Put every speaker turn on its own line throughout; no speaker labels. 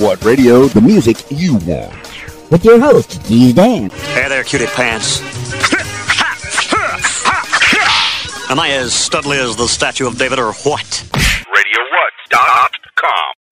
What Radio, the music you want.
With your host, Keys Dan.
Hey there, cutie pants. Am I as studly as the statue of David or what?
RadioWhat.com.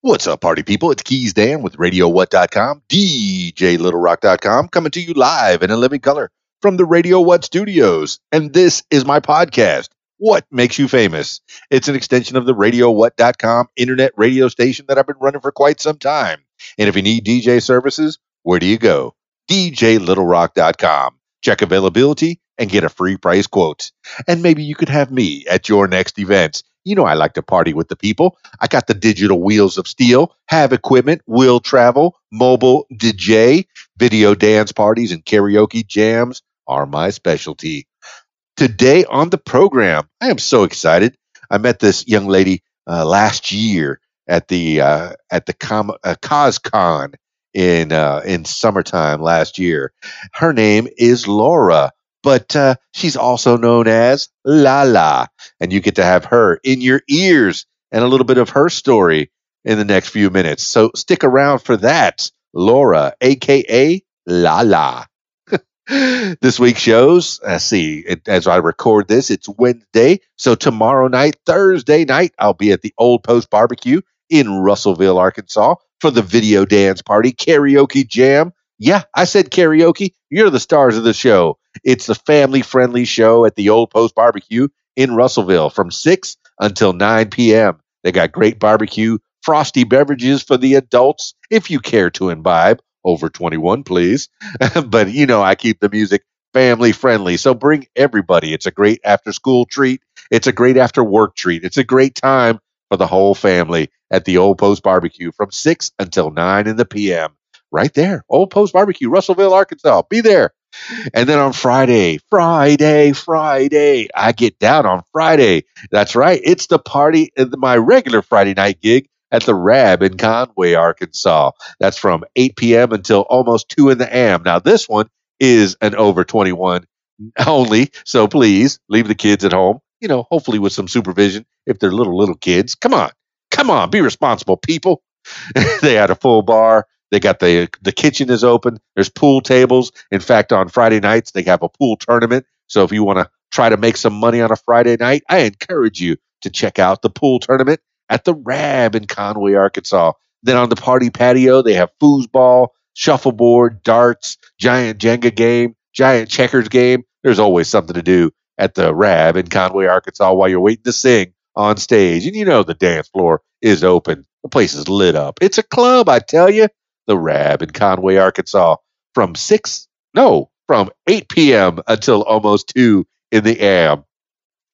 What's up, party people? It's Keys Dan with RadioWhat.com, DJLittleRock.com, coming to you live in a living color from the Radio What studios. And this is my podcast, What Makes You Famous? It's an extension of the RadioWhat.com internet radio station that I've been running for quite some time. And if you need DJ services, where do you go? DJLittleRock.com. Check availability and get a free price quote. And maybe you could have me at your next event. You know, I like to party with the people. I got the digital wheels of steel, have equipment, will travel, mobile DJ, video dance parties, and karaoke jams are my specialty. Today on the program, I am so excited. I met this young lady uh, last year at the uh, at the Com- uh, CosCon in uh, in summertime last year. Her name is Laura, but uh, she's also known as Lala, and you get to have her in your ears and a little bit of her story in the next few minutes. So stick around for that, Laura, aka Lala. this week's shows, let's see, it, as I record this, it's Wednesday. So tomorrow night, Thursday night, I'll be at the Old Post Barbecue in Russellville, Arkansas for the video dance party karaoke jam. Yeah, I said karaoke. You're the stars of the show. It's the family friendly show at the Old Post Barbecue in Russellville from 6 until 9 p.m. They got great barbecue, frosty beverages for the adults if you care to imbibe. Over 21, please. but you know, I keep the music family friendly. So bring everybody. It's a great after school treat. It's a great after work treat. It's a great time for the whole family at the Old Post Barbecue from 6 until 9 in the p.m. Right there, Old Post Barbecue, Russellville, Arkansas. Be there. And then on Friday, Friday, Friday, I get down on Friday. That's right. It's the party, uh, my regular Friday night gig at the Rab in Conway, Arkansas. That's from 8 p.m. until almost 2 in the AM. Now, this one is an over 21 only. So please leave the kids at home, you know, hopefully with some supervision if they're little, little kids. Come on. Come on. Be responsible, people. they had a full bar. They got the the kitchen is open. There's pool tables. In fact, on Friday nights they have a pool tournament. So if you want to try to make some money on a Friday night, I encourage you to check out the pool tournament at the Rab in Conway, Arkansas. Then on the party patio, they have foosball, shuffleboard, darts, giant Jenga game, giant checkers game. There's always something to do at the Rab in Conway, Arkansas while you're waiting to sing on stage. And you know the dance floor is open. The place is lit up. It's a club, I tell you. The Rab in Conway, Arkansas from 6, no, from 8 p.m. until almost 2 in the AM.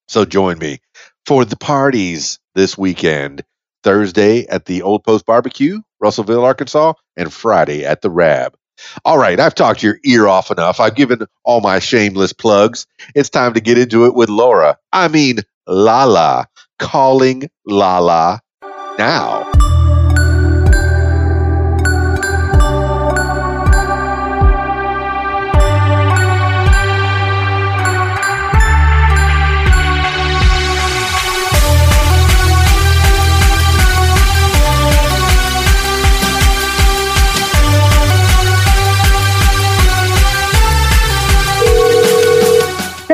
So join me for the parties this weekend. Thursday at the Old Post Barbecue, Russellville, Arkansas, and Friday at the Rab. All right, I've talked your ear off enough. I've given all my shameless plugs. It's time to get into it with Laura. I mean, Lala. Calling Lala now.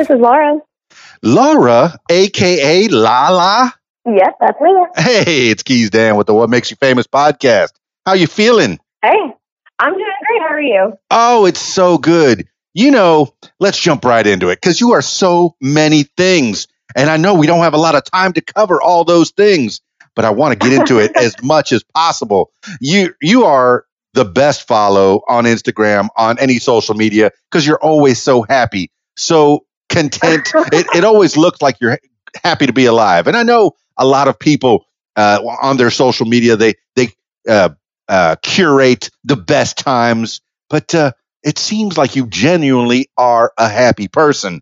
This is Laura.
Laura, aka Lala.
Yes, that's me.
Hey, it's Keys Dan with the What Makes You Famous podcast. How you feeling?
Hey, I'm doing great. How are you?
Oh, it's so good. You know, let's jump right into it because you are so many things. And I know we don't have a lot of time to cover all those things, but I want to get into it as much as possible. You you are the best follow on Instagram, on any social media, because you're always so happy, so content. it, it always looks like you're happy to be alive. And I know a lot of people uh, on their social media they they uh, uh, curate the best times, but uh, it seems like you genuinely are a happy person,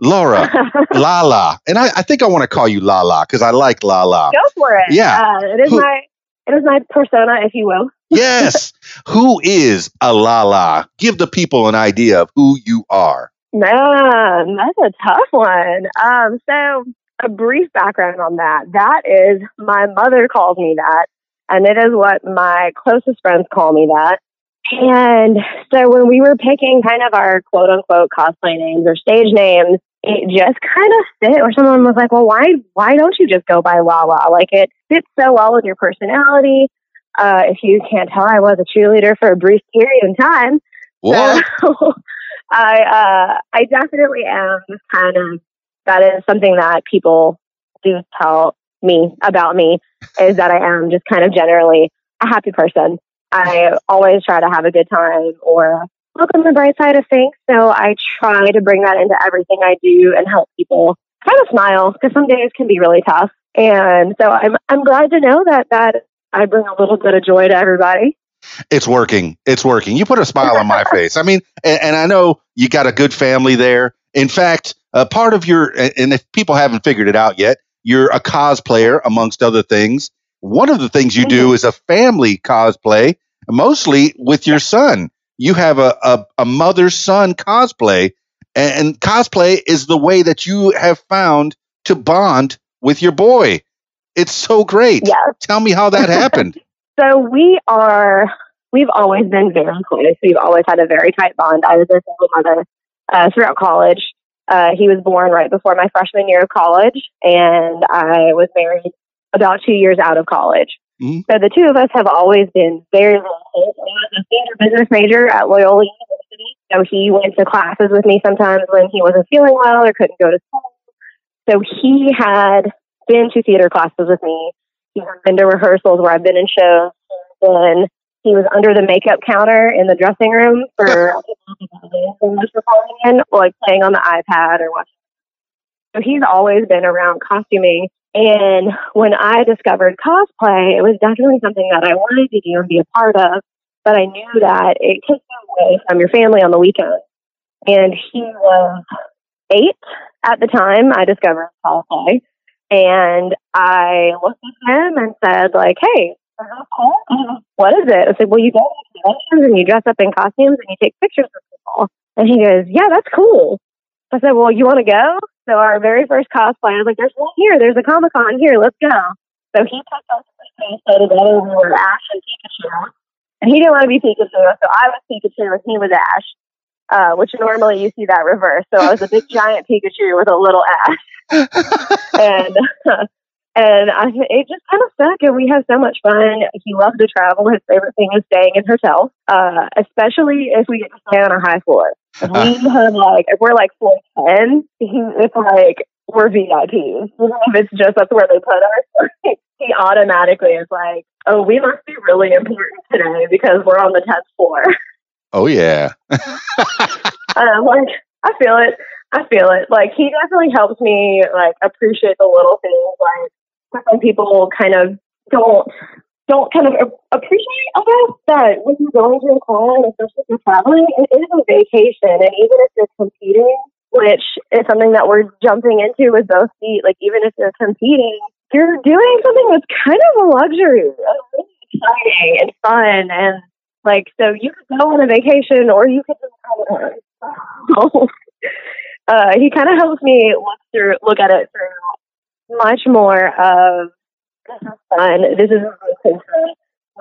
Laura Lala. And I, I think I want to call you Lala because I like Lala.
Go for it.
Yeah.
Uh, it is
Who-
my it is my persona, if you will.
Yes. who is a Lala? Give the people an idea of who you are.
Man, that's a tough one. Um, so a brief background on that. That is my mother calls me that. and it is what my closest friends call me that. And so when we were picking kind of our quote unquote cosplay names or stage names, it just kind of fit. Or someone was like, "Well, why why don't you just go by Lala? Like it fits so well with your personality." Uh, if you can't tell, I was a cheerleader for a brief period in time.
What?
So I uh, I definitely am kind of that is something that people do tell me about me is that I am just kind of generally a happy person. I always try to have a good time or look on the bright side of things. So I try to bring that into everything I do and help people kind of smile because some days can be really tough. And so I'm I'm glad to know that that I bring a little bit of joy to everybody.
It's working. It's working. You put a smile on my face. I mean, and, and I know you got a good family there. In fact, a part of your, and if people haven't figured it out yet, you're a cosplayer amongst other things. One of the things you do is a family cosplay, mostly with your son. You have a, a, a mother son cosplay, and, and cosplay is the way that you have found to bond with your boy. It's so great.
Yes.
Tell me how that happened.
So we are, we've always been very close. We've always had a very tight bond. I was a single mother uh, throughout college. Uh, he was born right before my freshman year of college, and I was married about two years out of college.
Mhm.
So the two of us have always been very close. I was a senior business major at Loyola University, so he went to classes with me sometimes when he wasn't feeling well or couldn't go to school. So he had been to theater classes with me. He's been to rehearsals where I've been in shows. And he was under the makeup counter in the dressing room for in, like playing on the iPad or watching. So he's always been around costuming. And when I discovered cosplay, it was definitely something that I wanted to do and be a part of. But I knew that it takes you away from your family on the weekend. And he was eight at the time I discovered cosplay. And I looked at him and said, like, hey, what is it? I said, well, you go to conventions and you dress up in costumes and you take pictures of people. And he goes, yeah, that's cool. I said, well, you want to go? So our very first cosplay, I was like, there's one here. There's a Comic Con here. Let's go. So he took us to the cosplay together. We were Ash and Pikachu. And he didn't want to be Pikachu, so I was Pikachu and he was Ash, uh, which normally you see that reverse. So I was a big giant Pikachu with a little Ash, and and I, it just kind of stuck, and we have so much fun. He loves to travel. His favorite thing is staying in hotels, uh, especially if we get to stay on a high floor. If we have like, if we're like floor ten, it's like we're VIPs. Even if it's just that's where they put us, he automatically is like, "Oh, we must be really important today because we're on the tenth floor."
Oh yeah.
I'm like, I feel it. I feel it. Like he definitely helps me like appreciate the little things. Like some people kind of don't don't kind of appreciate I guess that when you're going to a con, especially if you're traveling, it is a vacation and even if you're competing, which is something that we're jumping into with both feet, like even if you're competing, you're doing something that's kind of a luxury. It's exciting and fun and like so you could go on a vacation or you could just come on. uh, he kind of helps me look through, look at it through much more of this is fun. This is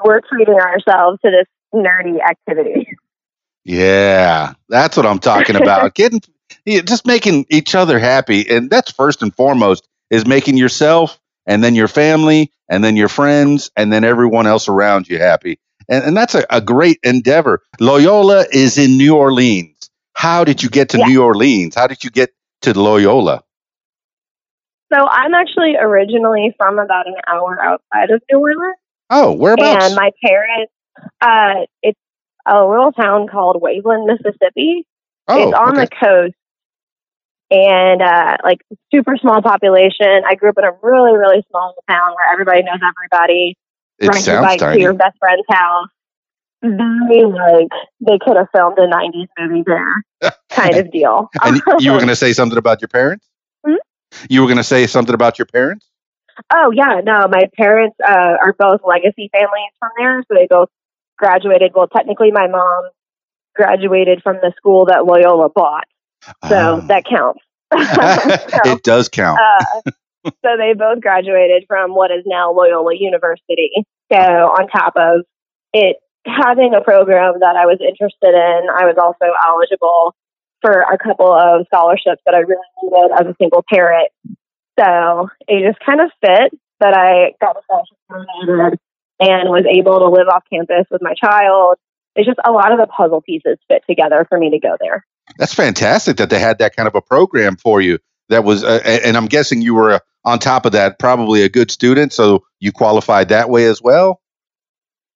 we're treating ourselves to this nerdy activity.
Yeah, that's what I'm talking about. Getting just making each other happy, and that's first and foremost is making yourself, and then your family, and then your friends, and then everyone else around you happy. And, and that's a, a great endeavor. Loyola is in New Orleans. How did you get to
Yeah.
New Orleans? How did you get to Loyola?
So I'm actually originally from about an hour outside of New Orleans,
Oh, whereabouts?
and my parents. Uh, it's a little town called Waveland, Mississippi.
oh,
it's on
okay.
the coast and uh, like super small population. I grew up in a really, really small town where everybody knows everybody.
It
your
sounds
bike to your best friend's house. Very like they could have filmed a '90s movie there, kind of deal.
and you were going to say something about your parents?
Hmm?
You were going to say something about your parents?
Oh yeah, no, my parents uh, are both legacy families from there, so they both graduated. Well, technically, my mom graduated from the school that Loyola bought, so
Ah.
that counts. So,
it does count.
uh, so they both graduated from what is now Loyola University. So on top of it having a program that I was interested in, I was also eligible for a couple of scholarships that I really needed as a single parent. So it just kind of fit that I got a scholarship and was able to live off campus with my child. It's just a lot of the puzzle pieces fit together for me to go there.
That's fantastic that they had that kind of a program for you. That was, uh, and I'm guessing you were uh, on top of that, probably a good student, so you qualified that way as well.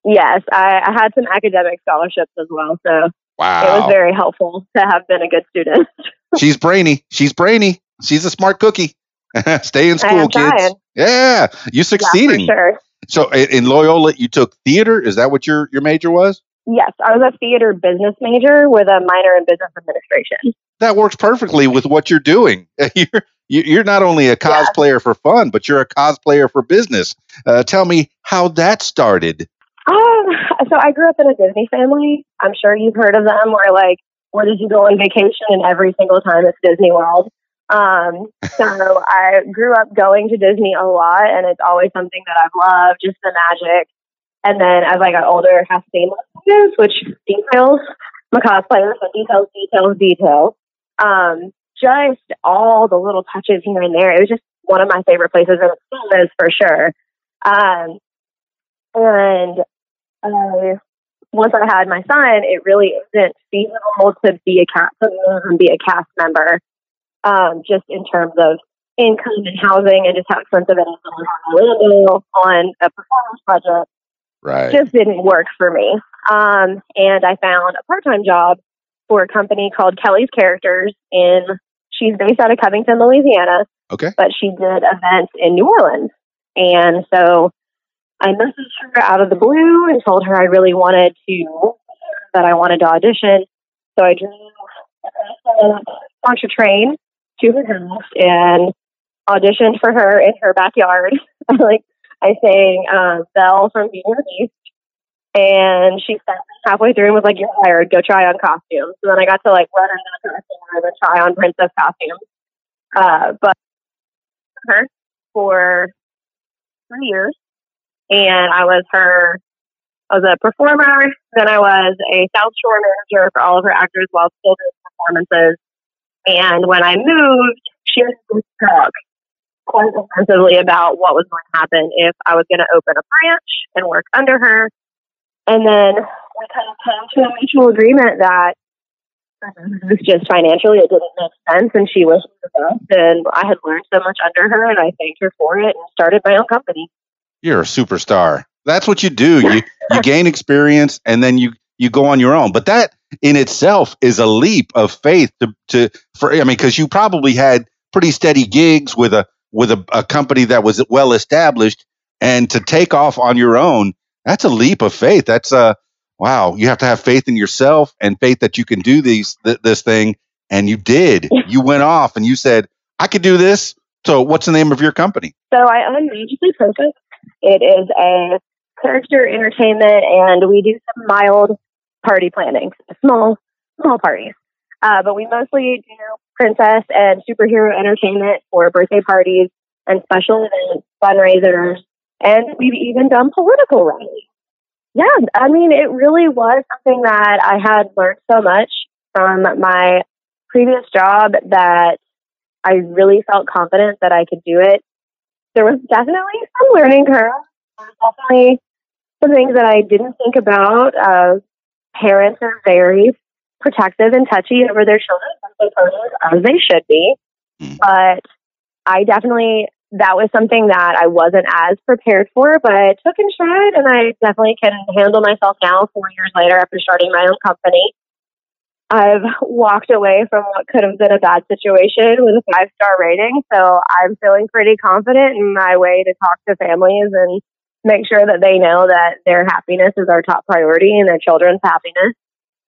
Yes, I, I had some academic scholarships as well, so
wow,
it was very helpful to have been a good student.
She's brainy. She's brainy. She's a smart cookie. Stay in school, kids.
Trying.
Yeah, you're succeeding.
Yeah, sure.
So in Loyola, you took theater. Is that what your your major was?
Yes, I was a theater business major with a minor in business administration.
That works perfectly with what you're doing. You're you're not only a cosplayer yeah. for fun, but you're a cosplayer for business. Uh, tell me how that started.
Um, so I grew up in a Disney family. I'm sure you've heard of them. Where like, where did you go on vacation? And every single time it's Disney World. Um, so I grew up going to Disney a lot, and it's always something that I've loved, just the magic. And then as I got older, have seen lessons, which details my cosplayers, so details, details, details. Um, just all the little touches here and there. It was just one of my favorite places, and it still is for sure. Um, and uh, once I had my son, it really isn't feasible to be a cast and be a cast member um, just in terms of income and housing and just how expensive it is to live on Orlando on a performance budget.
Right.
Just didn't work for me. Um, and I found a part time job for a company called Kelly's Characters in, she's based out of Covington, Louisiana.
Okay.
But she did events in New Orleans. And so I messaged her out of the blue and told her I really wanted to, that I wanted to audition. So I drove on a train to her house and auditioned for her in her backyard. like I sang uh, Belle from Beauty and the Beast, and she sat halfway through and was like, "You're hired. Go try on costumes." So then I got to like run into the costume room and try on princess costumes. Uh, but her for three years, and I was her. I was a performer. Then I was a South Shore manager for all of her actors while still doing performances. And when I moved, she was talk quite extensively about what was going to happen if I was going to open a branch and work under her. And then we kind of came to a mutual agreement that it was just financially it didn't make sense and she was the best and I had learned so much under her and I thanked her for it and started my own company.
You're a superstar. That's what you do. You you gain experience and then you you go on your own. But that in itself is a leap of faith to, to for I mean because you probably had pretty steady gigs with a with a, a company that was well established and to take off on your own that's a leap of faith. That's a wow you have to have faith in yourself and faith that you can do these th- this thing. And you did. You went off and you said I could do this. So what's the name of your company?
So I own Magically Perfect it is a character entertainment and we do some mild party planning, small, small parties. Uh, but we mostly do princess and superhero entertainment for birthday parties and special events, fundraisers, and we've even done political rallies. Yeah, I mean, it really was something that I had learned so much from my previous job that I really felt confident that I could do it. There was definitely some learning curve. Definitely some things that I didn't think about. Uh, parents are very protective and touchy over their children, as they should be. Mm. But I definitely, that was something that I wasn't as prepared for, but I took in stride and I definitely can handle myself now, four years later after starting my own company. I've walked away from what could have been a bad situation with a five star rating. So I'm feeling pretty confident in my way to talk to families and make sure that they know that their happiness is our top priority and their children's happiness,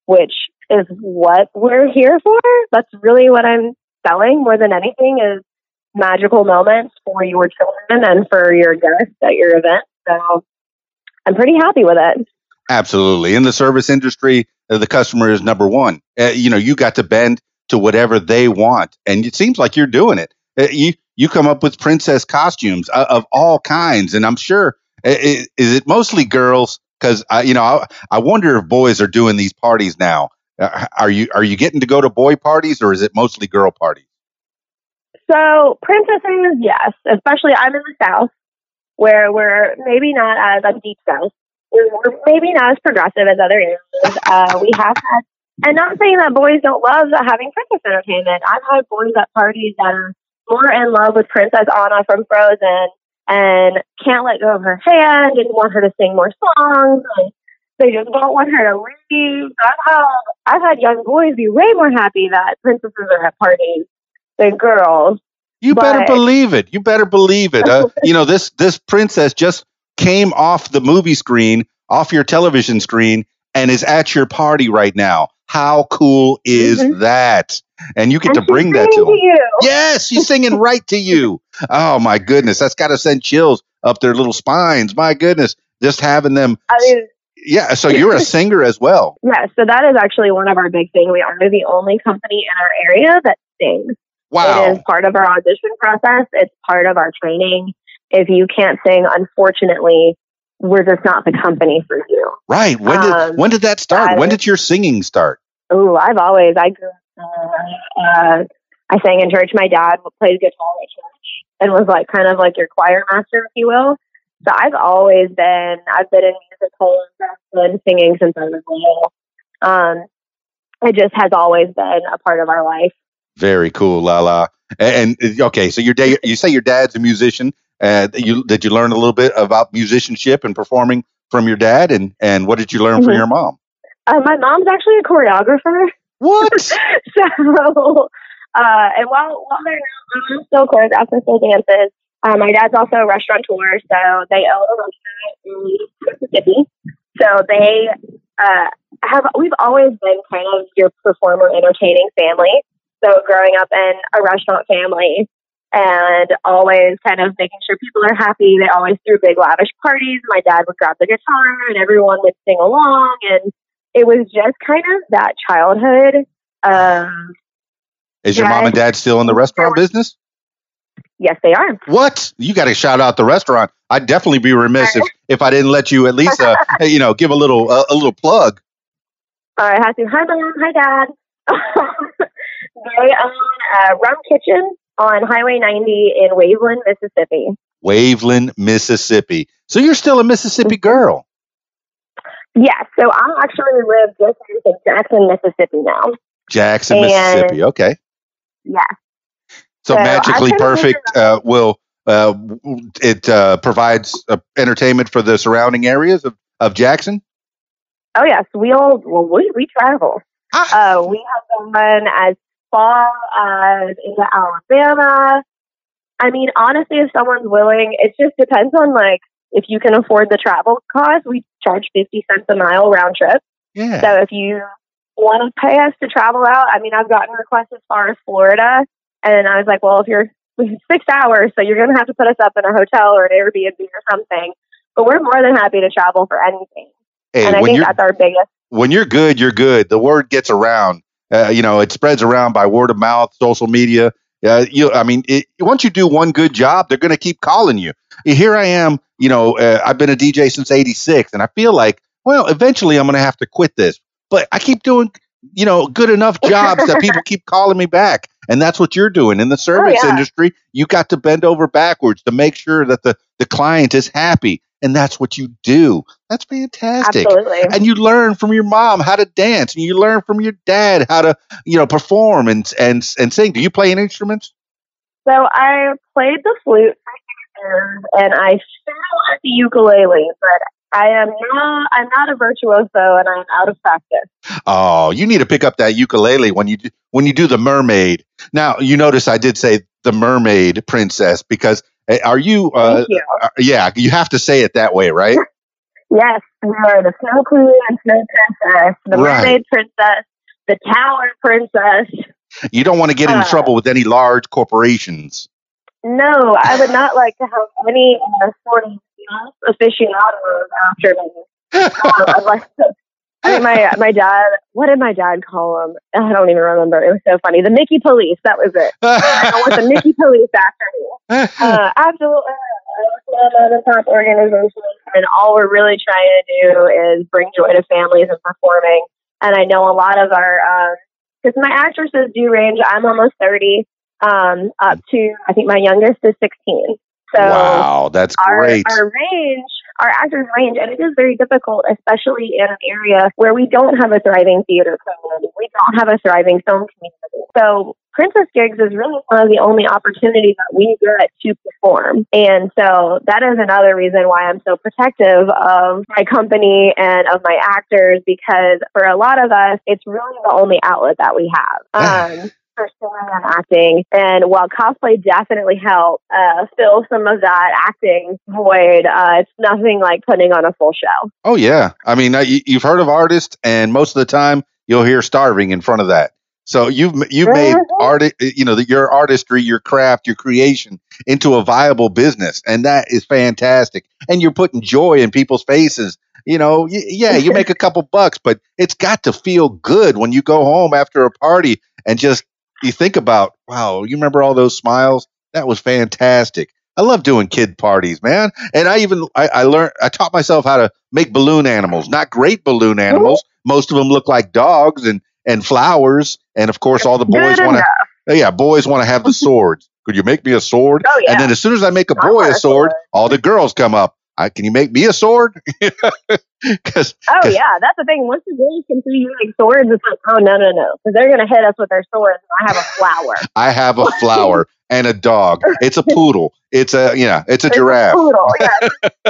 which is what we're here for. That's really what I'm selling more than anything is magical moments for your children and for your guests at your event. So I'm pretty happy with it.
Absolutely. In the service industry, uh, the customer is number one. Uh, you know, you got to bend to whatever they want, and it seems like you're doing it. Uh, you you come up with princess costumes of, of all kinds, and I'm sure is it mostly girls? Because I, you know, I, I wonder if boys are doing these parties now. Uh, Are you are you getting to go to boy parties, or is it mostly girl parties?
So princesses, yes, especially I'm in the South, where we're maybe not as I'm deep South. We're, we're maybe not as progressive as other areas. Uh, we have had, and not saying that boys don't love having princess entertainment. I've had boys at parties that are more in love with Princess Anna from Frozen and can't let go of her hand and want her to sing more songs. And they just don't want her to leave. I've had, I've had young boys be way more happy that princesses are at parties than girls.
You better believe it. You better believe it. Uh, you know this this princess just came off the movie screen, off your television screen, and is at your party right now. How cool is
Mhm.
that? And you get
And
to bring that to
you.
Yes, she's singing right to you. Oh my goodness, that's got to send chills up their little spines. My goodness, just having them.
I mean,
Yeah, so you're a singer as well.
yeah, so that is actually one of our big things. We are the only company in our area that sings. It
Wow.
is part of our audition process. It's part of our training. If you can't sing, unfortunately, we're just not the company for you.
Right. When did
Um,
when did that start?
I-
When did your singing start?
Oh, I've always I grew. Uh, uh, I sang in church. My dad played guitar at church and was like kind of like your choir master, if you will. So I've always been. I've been in musicals. I've been singing since I was little. Um, it just has always been a part of our life.
Very cool, Lala. And, and okay, so your day, you say your dad's a musician. Uh, you did you learn a little bit about musicianship and performing from your dad, and and what did you learn from
Mhm.
your mom?
Uh, my mom's actually a choreographer.
What?
so, uh, and while while they're I'm still choreographing still dances. Uh, my dad's also a restaurateur, so they own a restaurant in Mississippi. So they uh, have. We've always been kind of your performer entertaining family. So growing up in a restaurant family and always kind of making sure people are happy. They always threw big lavish parties. My dad would grab the guitar and everyone would sing along and it was just kind of that childhood. Um,
Is your mom and dad still in the restaurant business?
yes, they are.
What? You got to shout out the restaurant. I'd definitely be remiss if, if I didn't let you at least uh, you know give a little uh, a little plug.
I have to. Hi, mom. Hi, dad. they own a Rum Kitchen on Highway 90 in Waveland, Mississippi.
Waveland, Mississippi. So you're still a Mississippi girl.
Yes, so I actually live just in Jackson, Mississippi now.
Jackson,
And-
Mississippi. Okay.
Yeah.
So,
So,
magically perfect uh, will uh, it uh, provides uh, entertainment for the surrounding areas of, of Jackson.
Oh yes, we all well we we travel.
Ah.
Uh, we have gone as far as into Alabama. I mean, honestly, if someone's willing, it just depends on like if you can afford the travel cost. We charge fifty cents a mile round trip.
Yeah.
So if you want to pay us to travel out, I mean, I've gotten requests as far as Florida, and I was like, well, if you're six hours, so you're going to have to put us up in a hotel or an Airbnb or something. But we're more than happy to travel for anything,
hey,
and I think that's our biggest.
when you're good, you're good. The word gets around. Uh, you know, it spreads around by word of mouth, social media. Uh, you, I mean, it, once you do one good job, they're going to keep calling you. Here I am. You know, uh, I've been a DJ since '86, and I feel like, well, eventually I'm going to have to quit this. But I keep doing, you know, good enough jobs that people keep calling me back, and that's what you're doing in the oh, service
yeah.
industry. You got to bend over backwards to make sure that the the client is happy, and that's what you do. That's fantastic
Absolutely.
and you learn from your mom how to dance and you learn from your dad how to you know perform and and and sing do you play any instruments
So I played the flute for six years, and I fell at the ukulele, but I am not. I'm not a virtuoso, and I'm out of practice.
oh you need to pick up that ukulele when you do, when you do the mermaid now you notice i did say the mermaid princess because eh, are you uh,
Thank you.
uh, yeah you have to say it that way right
Yes, we are the Snow Queen and Snow Princess, the
Right.
Mermaid Princess, the Tower Princess.
you don't want to get in
Uh.
trouble with any large corporations
No, I would not like to have any uh, sort of aficionados after me. Uh, I'd like my my dad. What did my dad call them? I don't even remember. It was so funny. The Mickey Police. That was it. I want the Mickey Police after me. Uh, absolutely. I'm a top organization, and all we're really trying to do is bring joy to families and performing. And I know a lot of our, because my actresses do range. I'm almost 30, um, up to I think my youngest is 16. So
wow, that's
our,
great.
our range, our actors range, and it is very difficult, especially in an area where we don't have a thriving theater community. We don't have a thriving film community. So Princess Gigs is really one of the only opportunities that we get to perform. And so that is another reason why I'm so protective of my company and of my actors because for a lot of us, it's really the only outlet that we have. Um, for and acting. And while cosplay definitely helped uh, fill some of that acting void, uh, it's nothing like putting on a full show.
Oh yeah, I mean you, you've heard of artists, and most of the time you'll hear starving in front of that. So you've you've made
Mhm.
art, you know, the, your artistry, your craft, your creation into a viable business, and that is fantastic. And you're putting joy in people's faces. You know, y- yeah, you make a couple bucks, but it's got to feel good when you go home after a party and just you think about, wow, you remember all those smiles? That was fantastic. I love doing kid parties, man. And I even I, I learned I taught myself how to make balloon animals. Not great balloon animals. Most of them look like dogs and and flowers. And of course, all the boys want to. Oh, yeah, boys want to have the swords. Could you make me a sword?
Oh, yeah.
And then as soon as I make a boy a sword. all the girls come up. I, can you make me a sword? Because
Oh
'Cause-
yeah, that's the thing. Once the girls can see you like swords, it's like, oh no, no, no, because they're gonna hit us with their swords. And I have a flower.
I have a flower and a dog. It's a poodle. It's a yeah. It's a
It's
giraffe.
poodle. Yeah.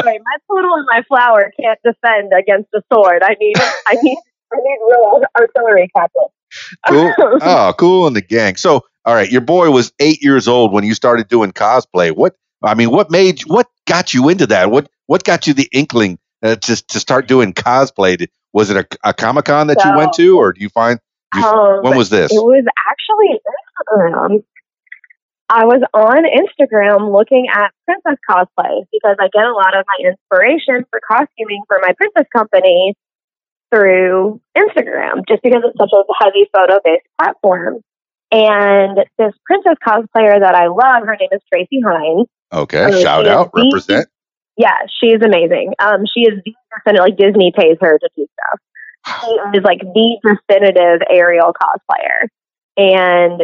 Right, my poodle and my flower can't defend against a sword. I need, I need, I need real artillery captain.
Cool. Oh, cool in the gang. So, all right, your boy was eight years old when you started doing cosplay. What I mean, what made what got you into that? What what got you the inkling uh, to to start doing cosplay? Did- Was it a, a comic con that you went to, or do you find you,
Um,
when was this?
It was actually Instagram. I was on Instagram looking at princess cosplay because I get a lot of my inspiration for costuming for my princess company through Instagram, just because it's such a heavy photo based platform. And this princess cosplayer that I love, her name is Traci Hines.
Okay,
uh,
shout out, represent.
Yeah, she's amazing. Um, she is the definitive, like Disney pays her to do stuff. She is like the definitive Ariel cosplayer, and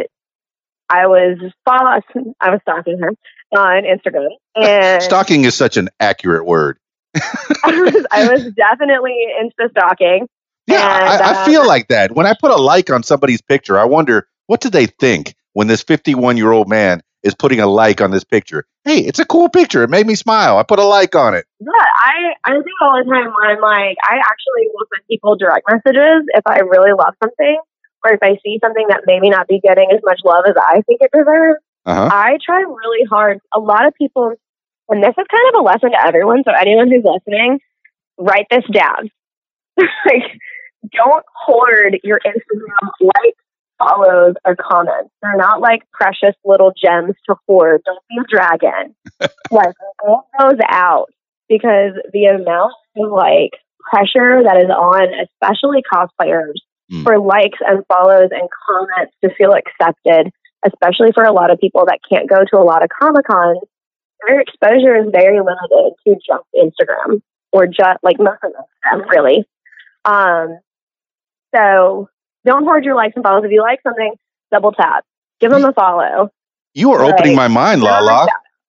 I was follow, I was stalking her on Instagram, and
Stalking is such an accurate word.
I was I was definitely into stalking.
Yeah,
And,
I, I
uh,
feel like that. When I put a like on somebody's picture, I wonder what do they think when this 51 year old man is putting a like on this picture. Hey, it's a cool picture. It made me smile. I put a like on it.
Yeah, I I do all the time when I'm like I actually will send people direct messages if I really love something or if I see something that maybe not be getting as much love as I think it deserves.
Uh huh.
I try really hard. A lot of people, and this is kind of a lesson to everyone. So anyone who's listening, write this down. like, don't hoard your Instagram likes, follows, or comments. They're not like precious little gems to hoard. Don't be a dragon. like, get those out because the amount of like pressure that is on, especially cosplayers,
Mm.
for likes and follows and comments to feel accepted especially for a lot of people that can't go to a lot of Comic Cons, their exposure is very limited to just Instagram or just like most of them, really. Um, so don't hoard your likes and follows. If you like something, double tap, give them a follow.
You are
Right.
opening my mind, Lala.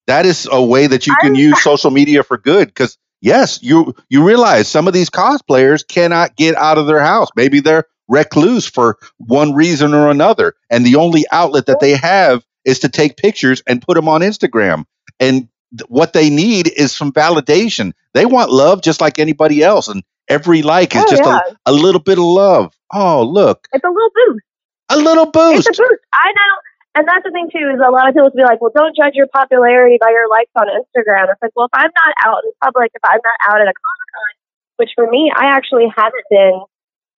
that is a way that you can
I'm-
use social media for good. Because yes, you you realize some of these cosplayers cannot get out of their house. Maybe they're recluse for one reason or another, and the only outlet that they have is to take pictures and put them on Instagram. And th- what they need is some validation. They want love just like anybody else, and every like is
Oh,
just
yeah.
a, a little bit of love. Oh, look,
It's a little boost.
a little boost.
It's a boost. I know. And that's the thing too is a lot of people will be like, "Well, don't judge your popularity by your likes on Instagram." It's like, well, if I'm not out in public, if I'm not out at a comic con, which for me, I actually haven't been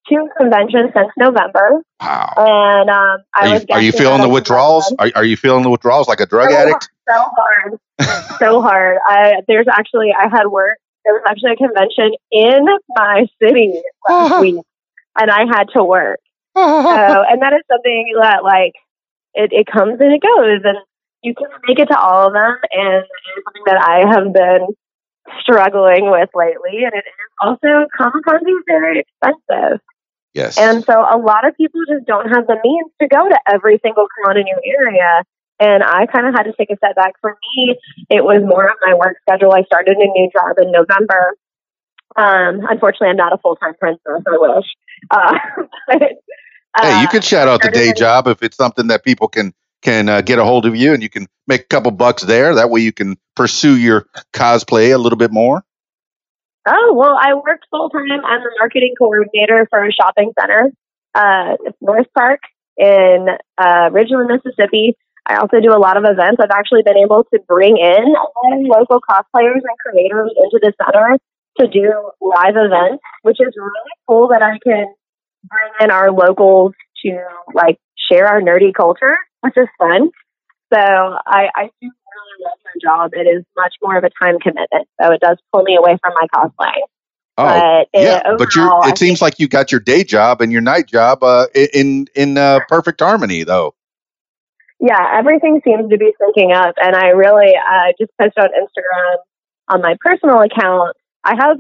to conventions since November,
Wow.
and um, I
Are
was.
you, are you feeling the withdrawals? Are, are you feeling the withdrawals like a drug
so,
addict?
So hard, so hard. I, there's actually I had work. There was actually a convention in my city last week, and I had to work. so, and that is something that like it, it comes and it goes, and you can make it to all of them. And it's something that I have been struggling with lately. And it is also Comic Con is very expensive.
Yes.
And so a lot of people just don't have the means to go to every single con in your area. And I kind of had to take a step back. For me, it was more of my work schedule. I started a new job in November. Um, unfortunately, I'm not a full time princess. I wish. Uh, but,
hey, you
uh,
can shout out the day job if it's something that people can can uh, get a hold of you, and you can make a couple bucks there. That way, you can pursue your cosplay a little bit more.
Oh, well, I worked full time. I'm the marketing coordinator for a shopping center, uh, North Park in uh, Ridgeland, Mississippi. I also do a lot of events. I've actually been able to bring in a lot of local cosplayers and creators into the center to do live events, which is really cool that I can bring in our locals to like share our nerdy culture, which is fun. So I, I do really love my job. It is much more of a time commitment, so it does pull me away from my cosplay.
Oh,
but
yeah, but you're.
overall, I
It seems like you got your day job and your night job uh, in in uh, perfect harmony, though.
Yeah, everything seems to be syncing up. And I really uh, just posted on Instagram on my personal account. I have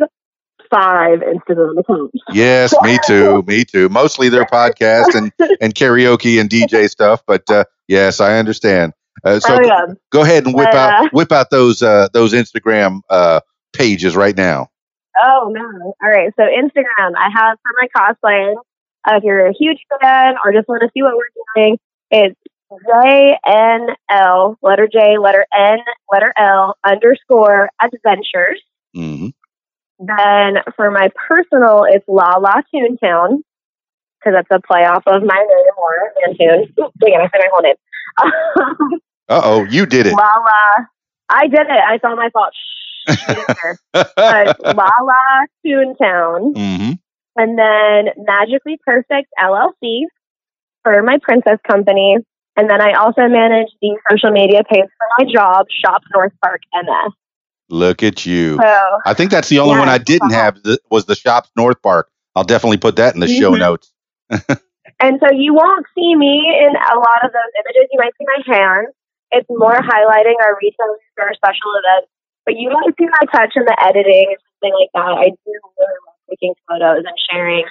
five Instagram accounts.
Yes, me too, me too. Mostly their podcast and and karaoke and DJ stuff, but uh, yes, I understand. Uh, so
oh, yeah.
go ahead and whip
Uh,
out whip out those uh, those Instagram uh, pages right now.
Oh, no. All right. So, Instagram, I have for my cosplaying. Uh, if you're a huge fan or just want to see what we're doing, it's JNL, letter J, letter N, letter L, underscore adventures.
hmm
Then for my personal, it's La La Toontown because that's a play off of my name, Laura Mantoon. Wait, I said my whole name.
Uh oh, you did it.
La La. I did it. I saw my fault. Shh, you didn't hear. But La La Toontown.
hmm
And then Magically Perfect LLC for my princess company. And then I also manage the social media page for my job, Shop Northpark MS.
Look at you.
So
I think that's the only
Yeah,
one I didn't
uh-huh.
have th- was the Shops Northpark. I'll definitely put that in the show
Mhm.
notes.
And so you won't see me in a lot of those images. You might see my hands. It's more highlighting our retail or special events. But you might see my touch in the editing and something like that. I do really love taking photos and sharing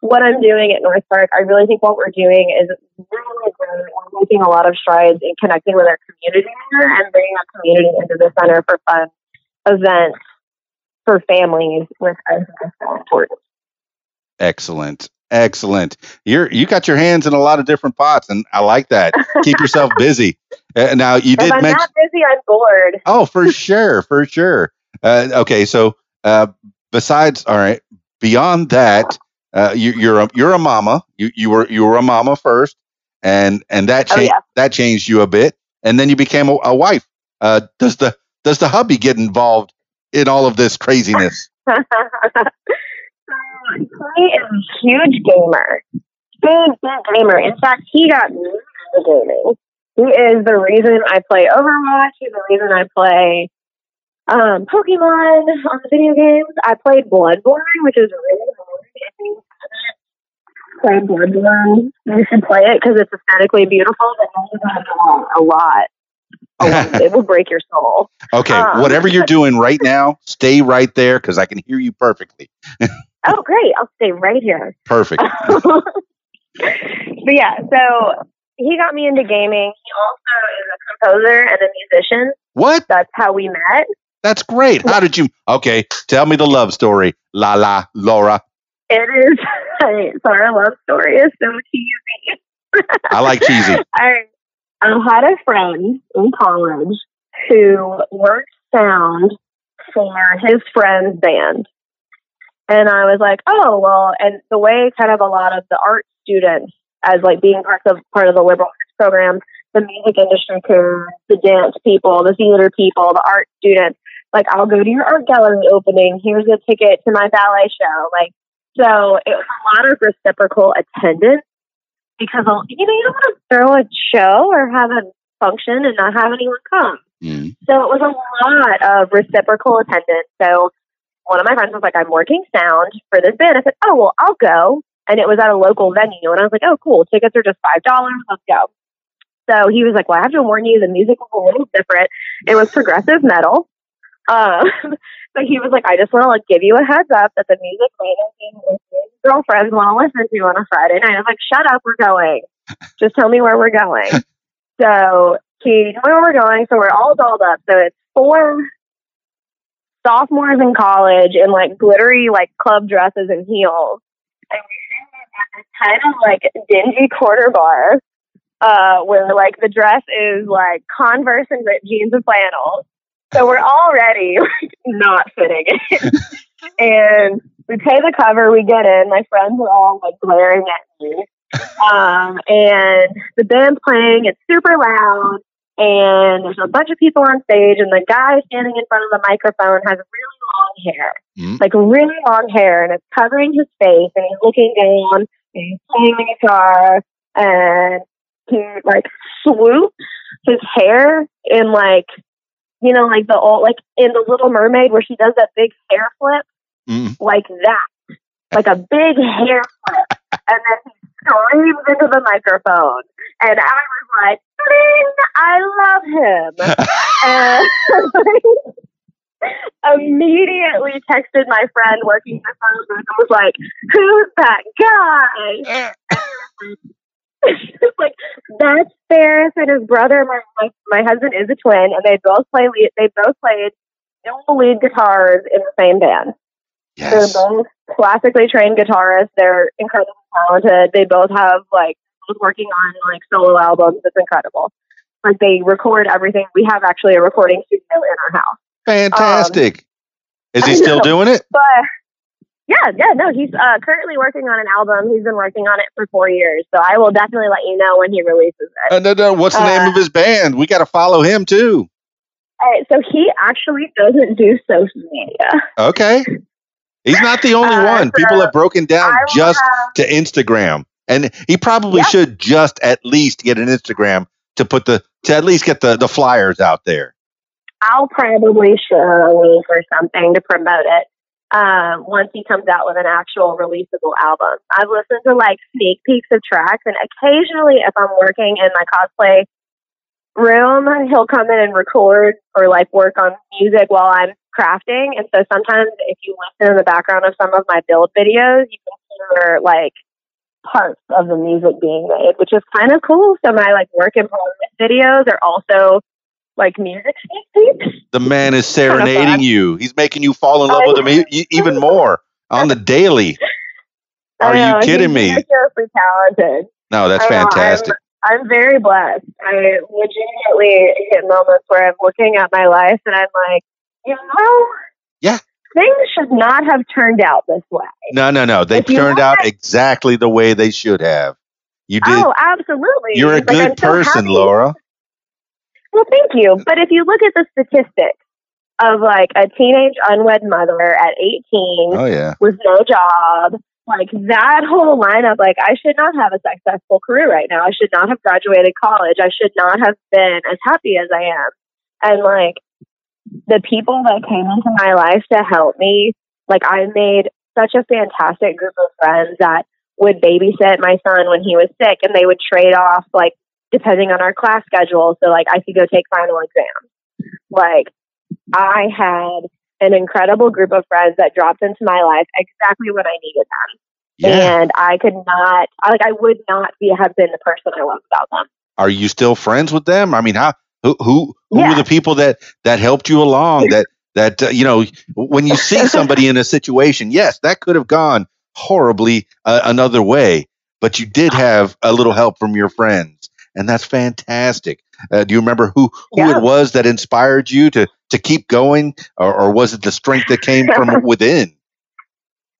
what I'm doing at Northpark. I really think what we're doing is really making a lot of strides in connecting with our community here and bringing our community into the center for fun events for families with us. That's so important.
Excellent. Excellent. You're you got your hands in a lot of different pots, and I like that. Keep yourself busy. Uh, now you
if
did
I'm
mention.
not busy, I'm bored.
Oh, for sure, for sure. Uh, okay, so uh, besides, all right, beyond that, uh, you, you're a you're a mama. You you were you were a mama first, and and that
Oh,
changed
yeah.
that changed you a bit, and then you became a, a wife. Uh, does the does the hubby get involved in all of this craziness?
he is a huge gamer. Big, big gamer. In fact, he got me into gaming. He is the reason I play Overwatch. He's the reason I play um, Pokemon on the video games. I played Bloodborne, which is really hard. If you played Bloodborne, you should play it because it's aesthetically beautiful, but also a lot. A lot. it will break your soul.
Okay,
Um.
whatever you're doing right now, stay right there because I can hear you perfectly.
Oh, great. I'll stay right here.
Perfect.
but yeah, so he got me into gaming. He also is a composer and a musician.
What?
That's how we met.
That's great. How did you? Okay, tell me the love story, La La Laura.
It is so our love story is so cheesy.
I like cheesy.
I I had a friend in college who worked sound for his friend's band. And I was like, oh well, and the way kind of a lot of the art students, as like being part of part of the liberal arts program, the music industry crew, the dance people, the theater people, the art students, like I'll go to your art gallery opening. Here's a ticket to my ballet show. Like so, it was a lot of reciprocal attendance because you know you don't want to throw a show or have a function and not have anyone come.
Mm.
So it was a lot of reciprocal attendance. So one of my friends was like, I'm working sound for this band. I said, Oh, well, I'll go and it was at a local venue. And I was like, oh, cool. Tickets are just $5. Let's go. So he was like, well, I have to warn you, the music was a little different. It was progressive metal. Um, but he was like, I just want to like give you a heads up that the music might not be what your girlfriends want to listen to on a Friday night. I was like, shut up, we're going. Just tell me where we're going. so he told me where we're going. So we're all dolled up. So it's four sophomores in college in like glittery like club dresses and heels. And we at this kind of like dingy quarter bar, uh, where like the dress is like Converse and ripped jeans and flannels. So we're already not fitting in. and we pay the cover, we get in. My friends are all like glaring at me. Um, and the band playing, it's super loud and there's a bunch of people on stage, and the guy standing in front of the microphone has really long hair,
Mm.
like really long hair, and it's covering his face, and he's looking down, and he's playing the guitar, and he like swoops his hair in like, you know, like the old, like in the Little Mermaid where she does that big hair flip,
Mm.
like that, like a big hair flip, and then he screams into the microphone, and I was like, "Ding! I love him. and immediately texted my friend working the phone booth and was like, "Who's that guy?" it's like that's Ferris and his brother. My, my my husband is a twin, and they both play. Lead, they both played dual lead guitars in the same band.
Yes.
They're both classically trained guitarists. They're incredibly talented. They both have like both working on like solo albums. It's incredible. Like they record everything. We have actually a recording studio in our house.
Fantastic. Um, is he still doing it?
But yeah, yeah, no, he's uh, currently working on an album. He's been working on it for four years. So I will definitely let you know when he releases it.
Uh, no, no, what's the name
Uh,
of his band? We got to follow him too.
All right, so he actually doesn't do social media.
Okay. He's not the only
Uh,
one. People have broken down
will
just
have-
to Instagram. And he probably
Yep.
should just at least get an Instagram to put the to at least get the, the flyers out there.
I'll probably share a link or something to promote it um, once he comes out with an actual releasable album. I've listened to like sneak peeks of tracks, and occasionally, if I'm working in my cosplay room, he'll come in and record or like work on music while I'm crafting. And so sometimes, if you listen in the background of some of my build videos, you can hear like parts of the music being made, which is kind of cool. So my like work in progress videos are also like music.
The man is serenading you. He's making you fall in love with him e- even more on the daily. Are
know,
you kidding me?
Talented.
No, that's
I know, I'm-
fantastic.
I'm very blessed. I legitimately hit moments where I'm looking at my life and I'm like, you know,
Yeah.
things should not have turned out this way.
No, no, no. They turned out exactly the way they should have. You did.
Oh, absolutely.
You're a
Like,
good
so
person,
happy.
Laura.
Well, thank you. But if you look at the statistics of like a teenage unwed mother at 18
Oh yeah.
with no job, like that whole lineup, like I should not have a successful career right now. I should not have graduated college. I should not have been as happy as I am. And like the people that came into my life to help me, like I made such a fantastic group of friends that would babysit my son when he was sick and they would trade off like depending on our class schedule. So like I could go take final exams. Like I had an incredible group of friends that dropped into my life exactly when I needed them.
Yeah.
And I could not, like, I would not be have been the person I was without them.
Are you still friends with them? I mean, how who who who
Yeah.
were the people that that helped you along? That that uh, you know, when you see somebody in a situation, yes, that could have gone horribly uh, another way, but you did have a little help from your friends, and that's fantastic. Uh, do you remember who who
Yeah.
it was that inspired you to to keep going, or, or was it the strength that came from within?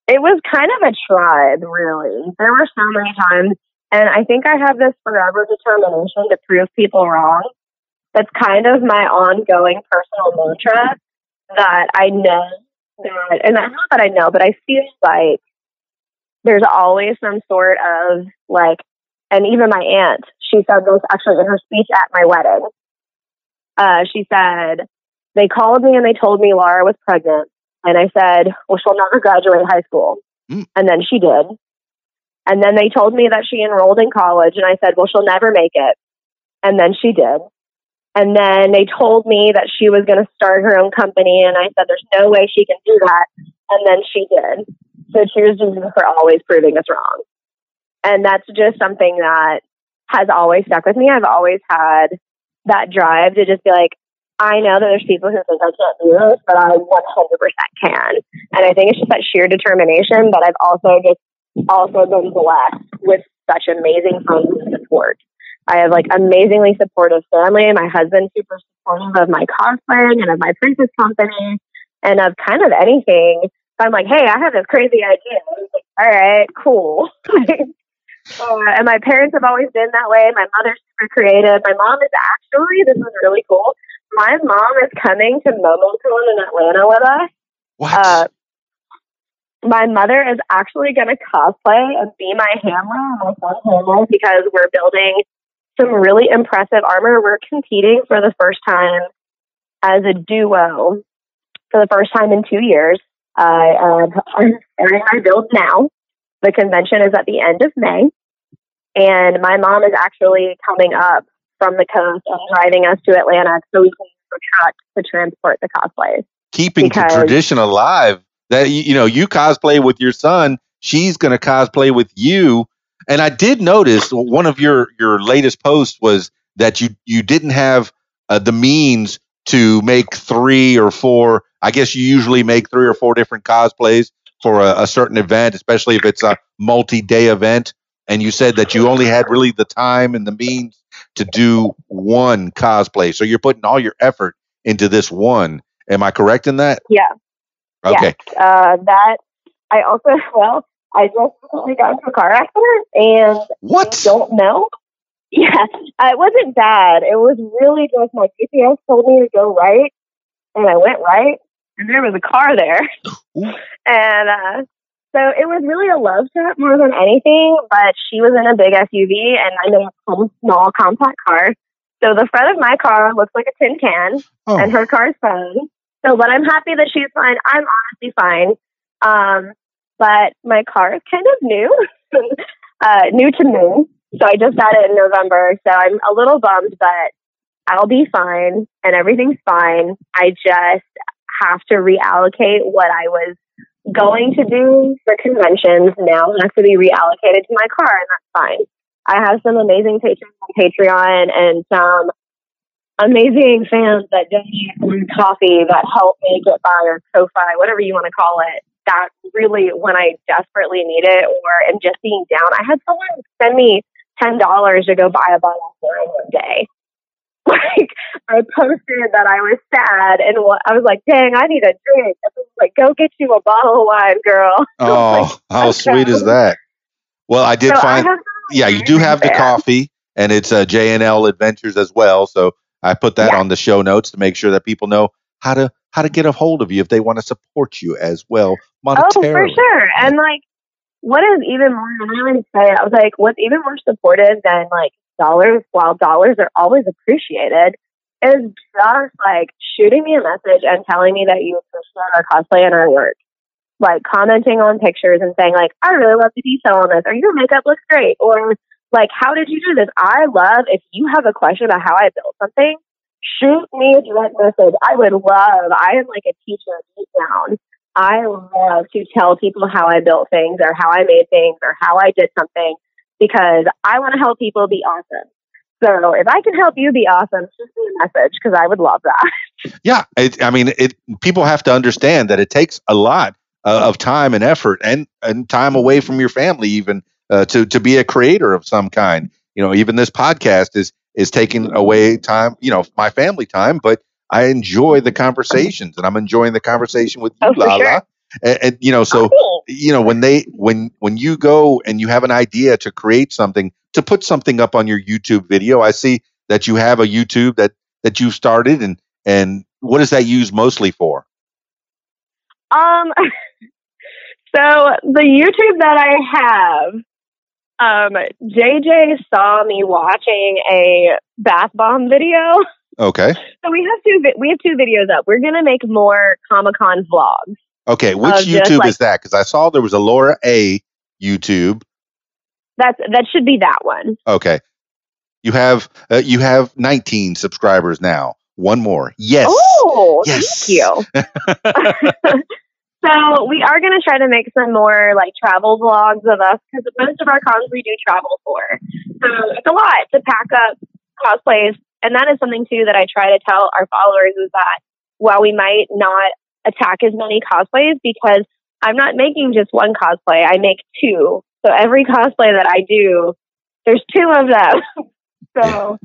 It was kind of a tribe, really. There were so many times, and I think I have this forever determination to prove people wrong. That's kind of my ongoing personal mantra that I know that, and not that I know, but I feel like there's always some sort of like, and even my aunt, she said this actually in her speech at my wedding. Uh, she said, they called me and they told me Laura was pregnant. And I said, well, she'll never graduate high school.
Mm.
And then she did. And then they told me that she enrolled in college, and I said, well, she'll never make it. And then she did. And then they told me that she was going to start her own company, and I said, there's no way she can do that. And then she did. So cheers to for always proving us wrong. And that's just something that has always stuck with me. I've always had that drive to just be like, I know that there's people who think I can't do this, but I 100% can. And I think it's just that sheer determination, but I've also just also been blessed with such amazing friends and support. I have like amazingly supportive family. My husband's super supportive of my cosplaying and of my princess company and of kind of anything. So I'm like, hey, I have this crazy idea. Like, All right, cool. uh, and my parents have always been that way. My mother's super creative. My mom is actually, this is really cool. My mom is coming to MomoCon in Atlanta with us.
What?
Uh, my mother is actually going to cosplay and be my and my son's handler because we're building some really impressive armor. We're competing for the first time as a duo for the first time in two years. I am I'm starting my build now. The convention is at the end of May, and my mom is actually coming up from the coast and driving us to Atlanta so we can use a truck to transport the cosplays.
Keeping the tradition alive. That you know, you cosplay with your son. She's going to cosplay with you. And I did notice one of your your latest posts was that you you didn't have uh, the means to make three or four. I guess you usually make three or four different cosplays for a, a certain event, especially if it's a multi-day event. And you said that you only had really the time and the means to do one cosplay. So you're putting all your effort into this one. Am I correct in that?
Yeah.
Okay.
Uh, that I also well, I just recently got into a car accident and
What?
I don't know. Yeah, uh, it wasn't bad. It was really just my GPS told me to go right, and I went right, and there was a car there,
Ooh.
and uh, so it was really a love trip more than anything. But she was in a big SUV, and I'm in a small compact car. So the front of my car looks like a tin can,
Oh.
and her car's fine. So, but I'm happy that she's fine. I'm honestly fine. Um, but my car is kind of new, uh, new to me. So I just got it in November. So I'm a little bummed, but I'll be fine and everything's fine. I just have to reallocate what I was going to do for conventions now has to be reallocated to my car, and that's fine. I have some amazing patrons on Patreon and some amazing fans that donate free coffee that help me get by or Ko-Fi, whatever you want to call it. That really, when I desperately need it or am just being down, I had someone send me ten dollars to go buy a bottle of wine one day. Like I posted that I was sad and I was like, "Dang, I need a drink." I was like, "Go get you a bottle of wine, girl."
Oh, how
okay.
sweet is that? Well, I did
so
find,
I
yeah, you do have the Ko-fi, and it's uh, JNL Adventures as well. So I put that
Yeah.
on the show notes to make sure that people know how to how to get a hold of you if they want to support you as well monetarily.
Oh, for sure. And like, what is even more? I always say, I was like, what's even more supportive than like dollars? While dollars are always appreciated, is just like shooting me a message and telling me that you appreciate our cosplay and our work. Like commenting on pictures and saying like, I really love the detail on this, or your makeup looks great, or like, how did you do this? I love if you have a question about how I built something, shoot me a direct message. I would love. I am like a teacher deep down. I love to tell people how I built things or how I made things or how I did something because I want to help people be awesome. So if I can help you be awesome, shoot me a message because I would love that.
Yeah, it, I mean, it. People have to understand that it takes a lot uh, of time and effort, and and time away from your family, even uh, to to be a creator of some kind. You know, even this podcast is is taking away time. You know, my family time, but I enjoy the conversations, and I'm enjoying the conversation with you,
Oh,
Lala.
sure.
And, and you know, so
Oh,
you know when they when when you go and you have an idea to create something to put something up on your YouTube video, I see that you have a YouTube that that you started, and and what is that used mostly for?
Um, so the YouTube that I have, um, JJ saw me watching a bath bomb video.
Okay,
So we have two. vi- We have two videos up. We're gonna make more Comic Con vlogs.
Okay, which
Uh,
YouTube
like-
is that? Because I saw there was a Laura A YouTube,
That's that should be that one.
Okay. You have uh, you have 19 subscribers now. One more. Yes.
Oh,
Yes.
thank you. so we are going to try to make some more like travel vlogs of us because most of our cons we do travel for. So it's a lot to pack up cosplays, and that is something too that I try to tell our followers is that while we might not attack as many cosplays because I'm not making just one cosplay, I make two. So every cosplay that I do, there's two of them. so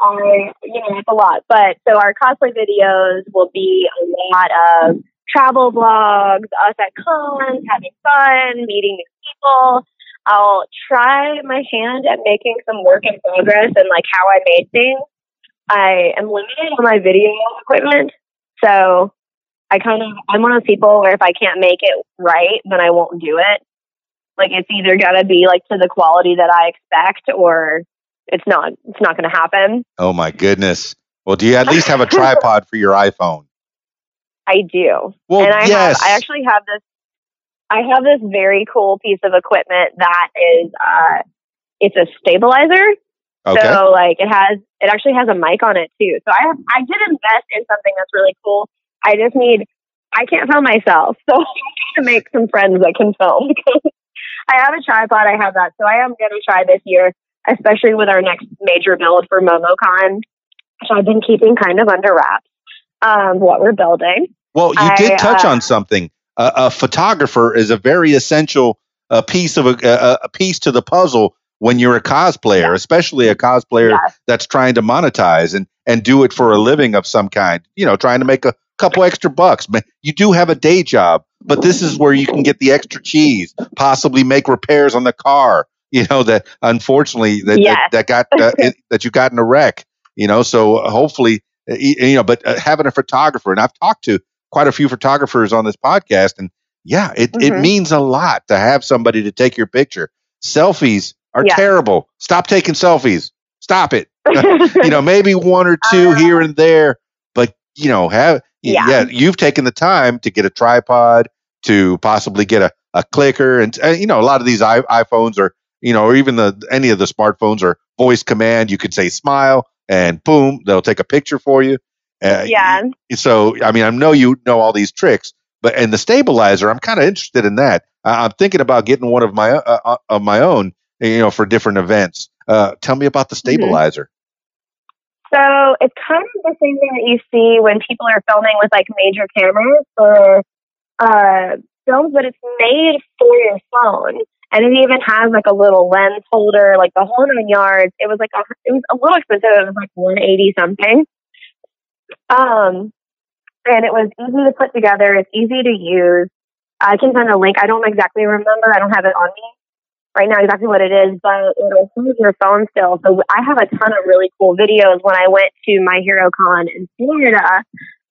I, you know, it's a lot. But so our cosplay videos will be a lot of travel vlogs, us at cons, having fun, meeting new people. I'll try my hand at making some work in progress and like how I made things. I am limited on my video equipment, so I kind of I'm one of those people where if I can't make it right, then I won't do it. Like it's either gotta be like to the quality that I expect, or it's not. It's not going to happen.
Oh my goodness. Well, do you at least have a tripod for your iPhone?
I do.
Well,
and I
yes.
have I actually have this I have this very cool piece of equipment that is uh it's a stabilizer.
okay.
So like it has it actually has a mic on it too. So I have I did invest in something that's really cool. I just need I can't film myself. So I'm trying to make some friends that can film because I have a tripod, I have that. So I am gonna try this year, especially with our next major build for MomoCon, which I've been keeping kind of under wraps. Um, what we're building.
Well, you did touch
uh,
on something. Uh, a photographer is a very essential uh, piece of a, a, a piece to the puzzle when you're a cosplayer, especially a cosplayer
Yes.
that's trying to monetize and and do it for a living of some kind. You know, trying to make a couple extra bucks. Man, you do have a day job, but this is where you can get the extra cheese, possibly make repairs on the car. You know that unfortunately that
Yes.
that, that got uh, it, that you got in a wreck. You know, so hopefully uh, you know, but uh, having a photographer, and I've talked to quite a few photographers on this podcast, and yeah, it, it
Mhm.
means a lot to have somebody to take your picture. Selfies are
Yeah.
terrible. Stop taking selfies. Stop it. you know, maybe one or two
Uh,
here and there, but you know, have yeah.
Yeah.
you've taken the time to get a tripod, to possibly get a, a clicker, and uh, you know, a lot of these I- iPhones are, you know, or even the any of the smartphones are voice command. You could say smile, and boom, they'll take a picture for you. Uh,
yeah.
so I mean, I know you know all these tricks, but and the stabilizer, I'm kind of interested in that. I, I'm thinking about getting one of my uh, uh, of my own, you know, for different events. Uh, tell me about the
Mm-hmm.
stabilizer.
So it's kind of the same thing that you see when people are filming with like major cameras or uh, films, but it's made for your phone. And it even has like a little lens holder, like the whole nine yards. It was like a, it was a little expensive. It was like one eighty something. Um, and it was easy to put together. It's easy to use. I can send a link. I don't exactly remember. I don't have it on me right now exactly what it is, but it'll hold your phone still. So I have a ton of really cool videos. When I went to my Hero Con in Florida,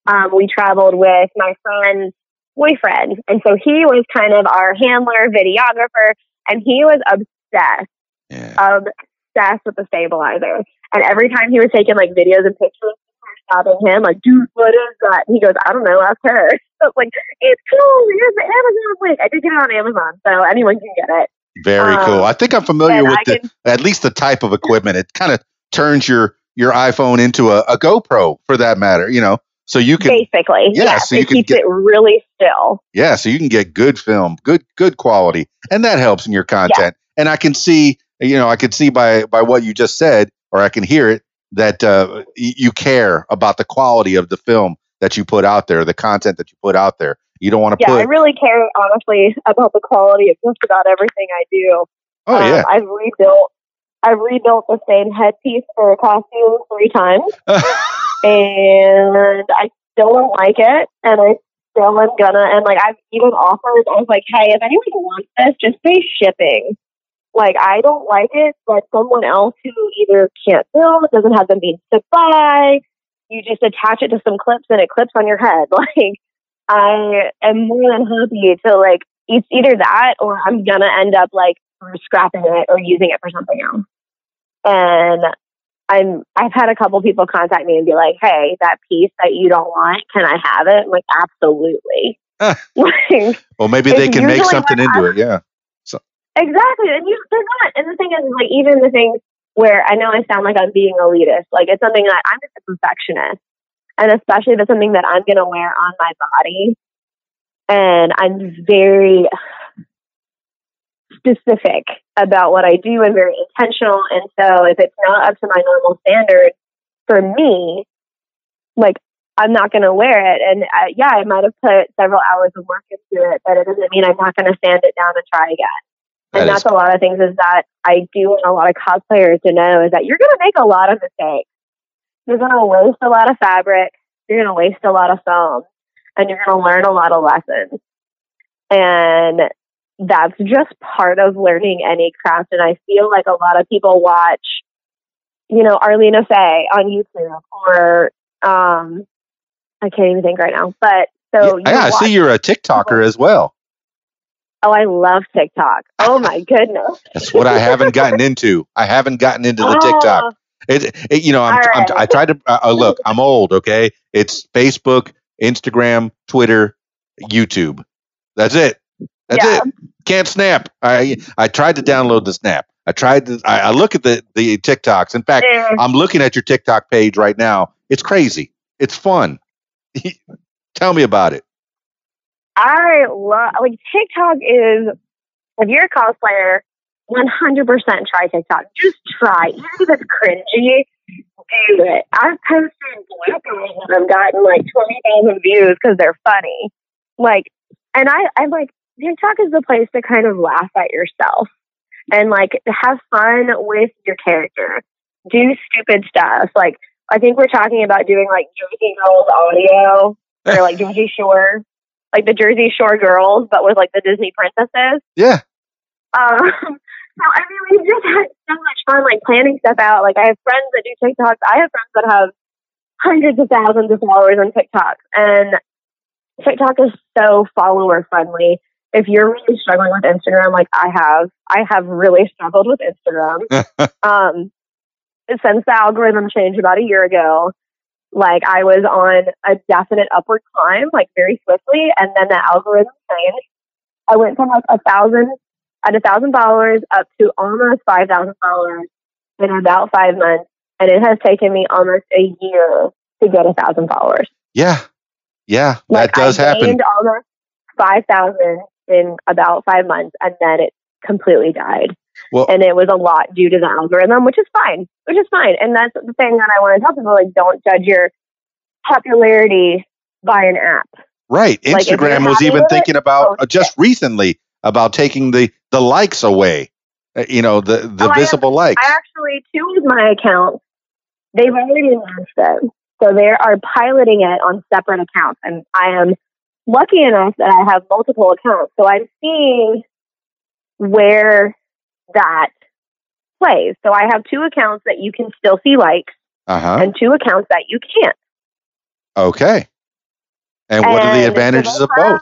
um, we traveled with my friend's boyfriend. And so he was kind of our handler, videographer, and he was obsessed,
Yeah.
obsessed with the stabilizer. And every time he was taking like videos and pictures, stopping him, like, dude, what is that? And he goes, I don't know, ask her. So it's like, it's cool. Here's the Amazon link. I did get it on Amazon, so anyone can get it.
Very
Um,
cool. I think I'm familiar with
I
the,
can-
at least the type of equipment. It kind of turns your your iPhone into a, a GoPro for that matter. You know, so you can
basically.
Yeah,
yes,
so you
it
can
keeps
get-
it really still.
yeah, so you can get good film, good good quality, and that helps in your content. And I can see, you know, I can see by by what you just said, or I can hear it that uh, you care about the quality of the film that you put out there, the content that you put out there. You don't want to
Yeah, I really care honestly about the quality of just about everything I do.
oh
Um,
yeah.
I've rebuilt. I've rebuilt the same headpiece for a costume three times, and I still don't like it, and I still am gonna. And like I've even offered. I was like, hey, if anyone wants this, just pay shipping. Like I don't like it, but someone else who either can't build, doesn't have the means to buy, you just attach it to some clips and it clips on your head. Like I am more than happy to like it's either that or I'm gonna end up like scrapping it or using it for something else. And I'm I've had a couple people contact me and be like, "Hey, that piece that you don't want, can I have it?" I'm like, "Absolutely." Ah. like,
well, maybe they can make something into it. Yeah. So.
Exactly. And you they're not. And the thing is like even the things where I know I sound like I'm being elitist, like it's something that I'm just a perfectionist. And especially if it's something that I'm gonna wear on my body. And I'm very specific about what I do and very intentional. And so if it's not up to my normal standards for me, like I'm not going to wear it. And uh, yeah, I might have put several hours of work into it, but it doesn't mean I'm not going to sand it down and try again. and
That
that's
is-
a lot of things is that I do want a lot of cosplayers to know is that you're going to make a lot of mistakes. You're going to waste a lot of fabric. You're going to waste a lot of foam and you're going to learn a lot of lessons. And that's just part of learning any craft. And I feel like a lot of people watch, you know, Arlena Faye on YouTube or, um, I can't even think right now, but so
yeah,
you
I see you're a TikToker as well.
Oh, I love TikTok. Oh my goodness.
That's what I haven't gotten into. I haven't gotten into the TikTok. It, it you know, I'm,
All
I'm, I tried to uh, uh, look. I'm old. Okay, it's Facebook, Instagram, Twitter, YouTube. That's it. That's
Yeah.
it. Can't snap. I I tried to download the snap. I tried to. I, I look at the the TikToks. In fact,
eh,
I'm looking at your TikTok page right now. It's crazy. It's fun. Tell me about it.
I love like TikTok is if you're a cosplayer, one hundred percent try TikTok. Just try. Even if it's cringy, do it. I've posted bloopers that have gotten like twenty thousand views because they're funny. Like, and I I'm like TikTok is the place to kind of laugh at yourself and like have fun with your character. Do stupid stuff. Like I think we're talking about doing like Jersey Girls audio or like Jersey Shore, like the Jersey Shore girls, but with like the Disney princesses.
Yeah.
Um, so I mean, we've just had so much fun, like planning stuff out. Like I have friends that do TikToks. I have friends that have hundreds of thousands of followers on TikTok, and TikTok is so follower friendly. If you're really struggling with Instagram, like I have, I have really struggled with Instagram. um, since the algorithm changed about a year ago, like I was on a definite upward climb, like very swiftly, and then the algorithm changed. I went from like a thousand at a thousand followers up to almost five thousand followers in about five months, and it has taken me almost a year to get a thousand followers.
Yeah. Yeah.
Like
that does
I
happen.
gained almost five thousand in about five months, and then it completely died.
Well-
and it was a lot due to the algorithm, which is fine, which is fine. And that's the thing that I want to tell people: like, don't judge your popularity by an app.
Right.
Like,
Instagram was even
it,
thinking about uh, just recently about taking the the likes away. Uh, You know, the the
Oh, I have-
visible likes.
I actually, two of my accounts, they've already launched it. So they are piloting it on separate accounts. And I am lucky enough that I have multiple accounts. So I'm seeing where that plays. So I have two accounts that you can still see likes
Uh-huh.
and two accounts that you can't.
Okay. And what are the advantages of both?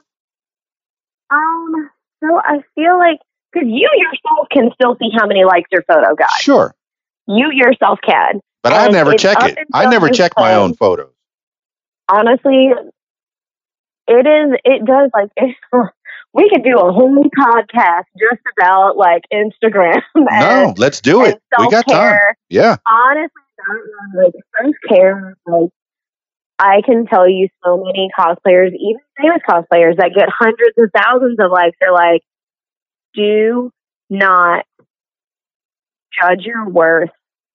Um, so I feel like, because you yourself can still see how many likes your photo got.
Sure.
You yourself can.
But I never check it. I never check my own photos.
honestly, it is. It does like we could do a whole podcast just about like Instagram.
No, let's do it. We got time. Yeah.
Honestly, like self care. Like I can tell you, so many cosplayers, even famous cosplayers, that get hundreds of thousands of likes. Are like, do not judge your worth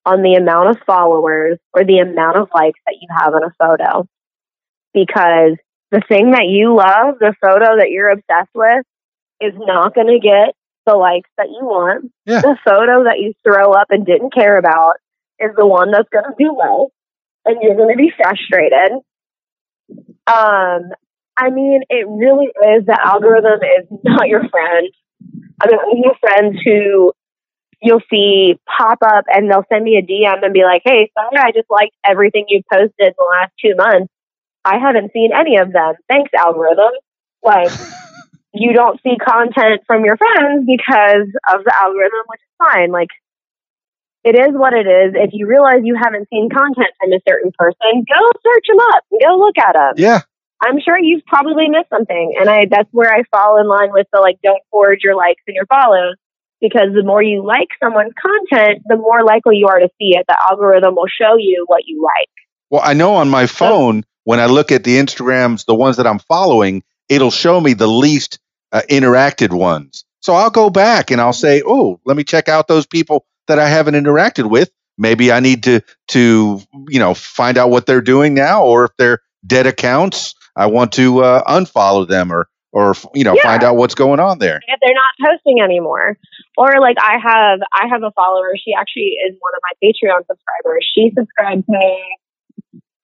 on the amount of followers or the amount of likes that you have in a photo. Because the thing that you love, the photo that you're obsessed with, is not going to get the likes that you want.
Yeah.
The photo that you throw up and didn't care about is the one that's going to do well. And you're going to be frustrated. Um, I mean, it really is the algorithm is not your friend. I mean, I have friends who you'll see pop up and they'll send me a DM and be like, "Hey, sorry, I just liked everything you posted in the last two months. I haven't seen any of them. Thanks, algorithm." Like, you don't see content from your friends because of the algorithm, which is fine. Like, it is what it is. If you realize you haven't seen content from a certain person, go search them up, go look at them.
Yeah.
I'm sure you've probably missed something, and I that's where I fall in line with the like don't forge your likes and your follows because the more you like someone's content, the more likely you are to see it. The algorithm will show you what you like.
Well, I know on my phone when I look at the Instagrams, the ones that I'm following, it'll show me the least uh, interacted ones. So I'll go back and I'll say, "Oh, let me check out those people that I haven't interacted with. Maybe I need to to you know find out what they're doing now, or if they're dead accounts, I want to uh, unfollow them or or you know
Yeah.
find out what's going on there."
if they're not posting anymore. Or like I have I have a follower, she actually is one of my Patreon subscribers. She subscribed to me